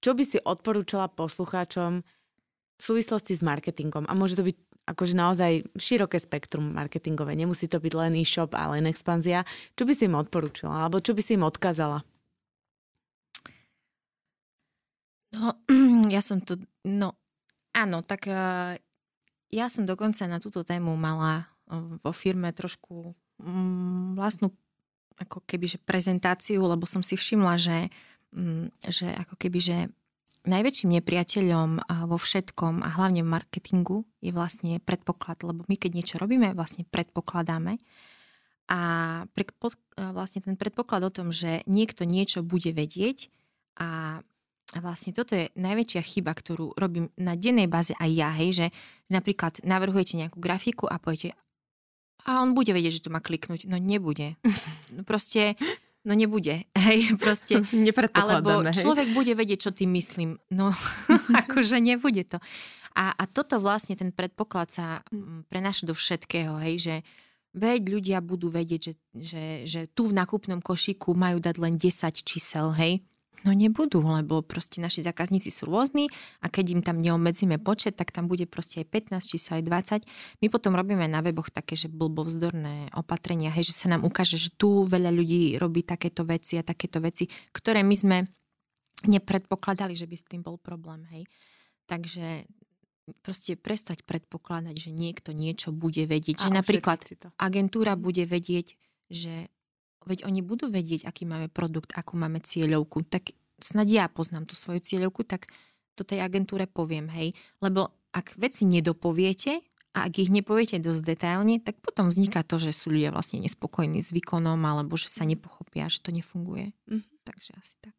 čo by si odporúčala poslucháčom v súvislosti s marketingom? A môže to byť akože naozaj široké spektrum marketingové. Nemusí to byť len e-shop a len expanzia. Čo by si im odporúčala? Alebo čo by si im odkázala? No, ja som to... No, áno, tak uh, ja som dokonca na túto tému mala vo firme trošku um, vlastnú ako keby, že prezentáciu, lebo som si všimla, že, um, že ako keby, že najväčším nepriateľom vo všetkom a hlavne v marketingu je vlastne predpoklad, lebo my keď niečo robíme, vlastne predpokladáme. A predpok- vlastne ten predpoklad o tom, že niekto niečo bude vedieť a a vlastne toto je najväčšia chyba, ktorú robím na dennej báze aj ja, hej, že napríklad navrhujete nejakú grafiku a poviete, a on bude vedieť, že to má kliknúť. No nebude. No proste No nebude, hej, proste. Alebo hej. človek bude vedieť, čo tým myslím. No, akože nebude to. A, a toto vlastne, ten predpoklad sa mm, prenáša do všetkého, hej, že veď ľudia budú vedieť, že, že, že tu v nakupnom košíku majú dať len 10 čísel, hej. No nebudú, lebo proste naši zákazníci sú rôzni a keď im tam neobmedzíme počet, tak tam bude proste aj 15 čísel, aj 20. My potom robíme na weboch také, že blbovzdorné opatrenia, hej, že sa nám ukáže, že tu veľa ľudí robí takéto veci a takéto veci, ktoré my sme nepredpokladali, že by s tým bol problém, hej. Takže proste prestať predpokladať, že niekto niečo bude vedieť. A že napríklad agentúra bude vedieť, že veď oni budú vedieť, aký máme produkt, akú máme cieľovku, tak snad ja poznám tú svoju cieľovku, tak to tej agentúre poviem, hej. Lebo ak veci nedopoviete a ak ich nepoviete dosť detailne, tak potom vzniká to, že sú ľudia vlastne nespokojní s výkonom alebo že sa nepochopia, že to nefunguje. Mm-hmm. Takže asi tak.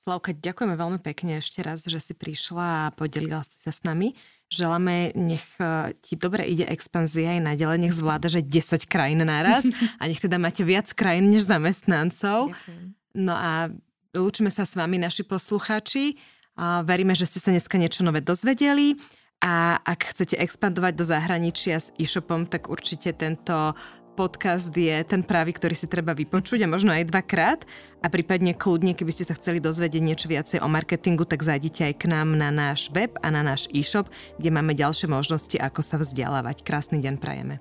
Slavka, ďakujeme veľmi pekne ešte raz, že si prišla a podelila si sa s nami. Želáme, nech e, ti dobre ide expanzia aj naďalej, nech zvláda, že 10 krajín naraz a nech teda máte viac krajín než zamestnancov. Ďakujem. No a lúčime sa s vami, naši poslucháči. Veríme, že ste sa dneska niečo nové dozvedeli. A ak chcete expandovať do zahraničia s e-shopom, tak určite tento podcast je ten pravý, ktorý si treba vypočuť a možno aj dvakrát. A prípadne kľudne, keby ste sa chceli dozvedieť niečo viacej o marketingu, tak zajdite aj k nám na náš web a na náš e-shop, kde máme ďalšie možnosti, ako sa vzdelávať. Krásny deň prajeme.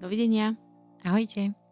Dovidenia. Ahojte.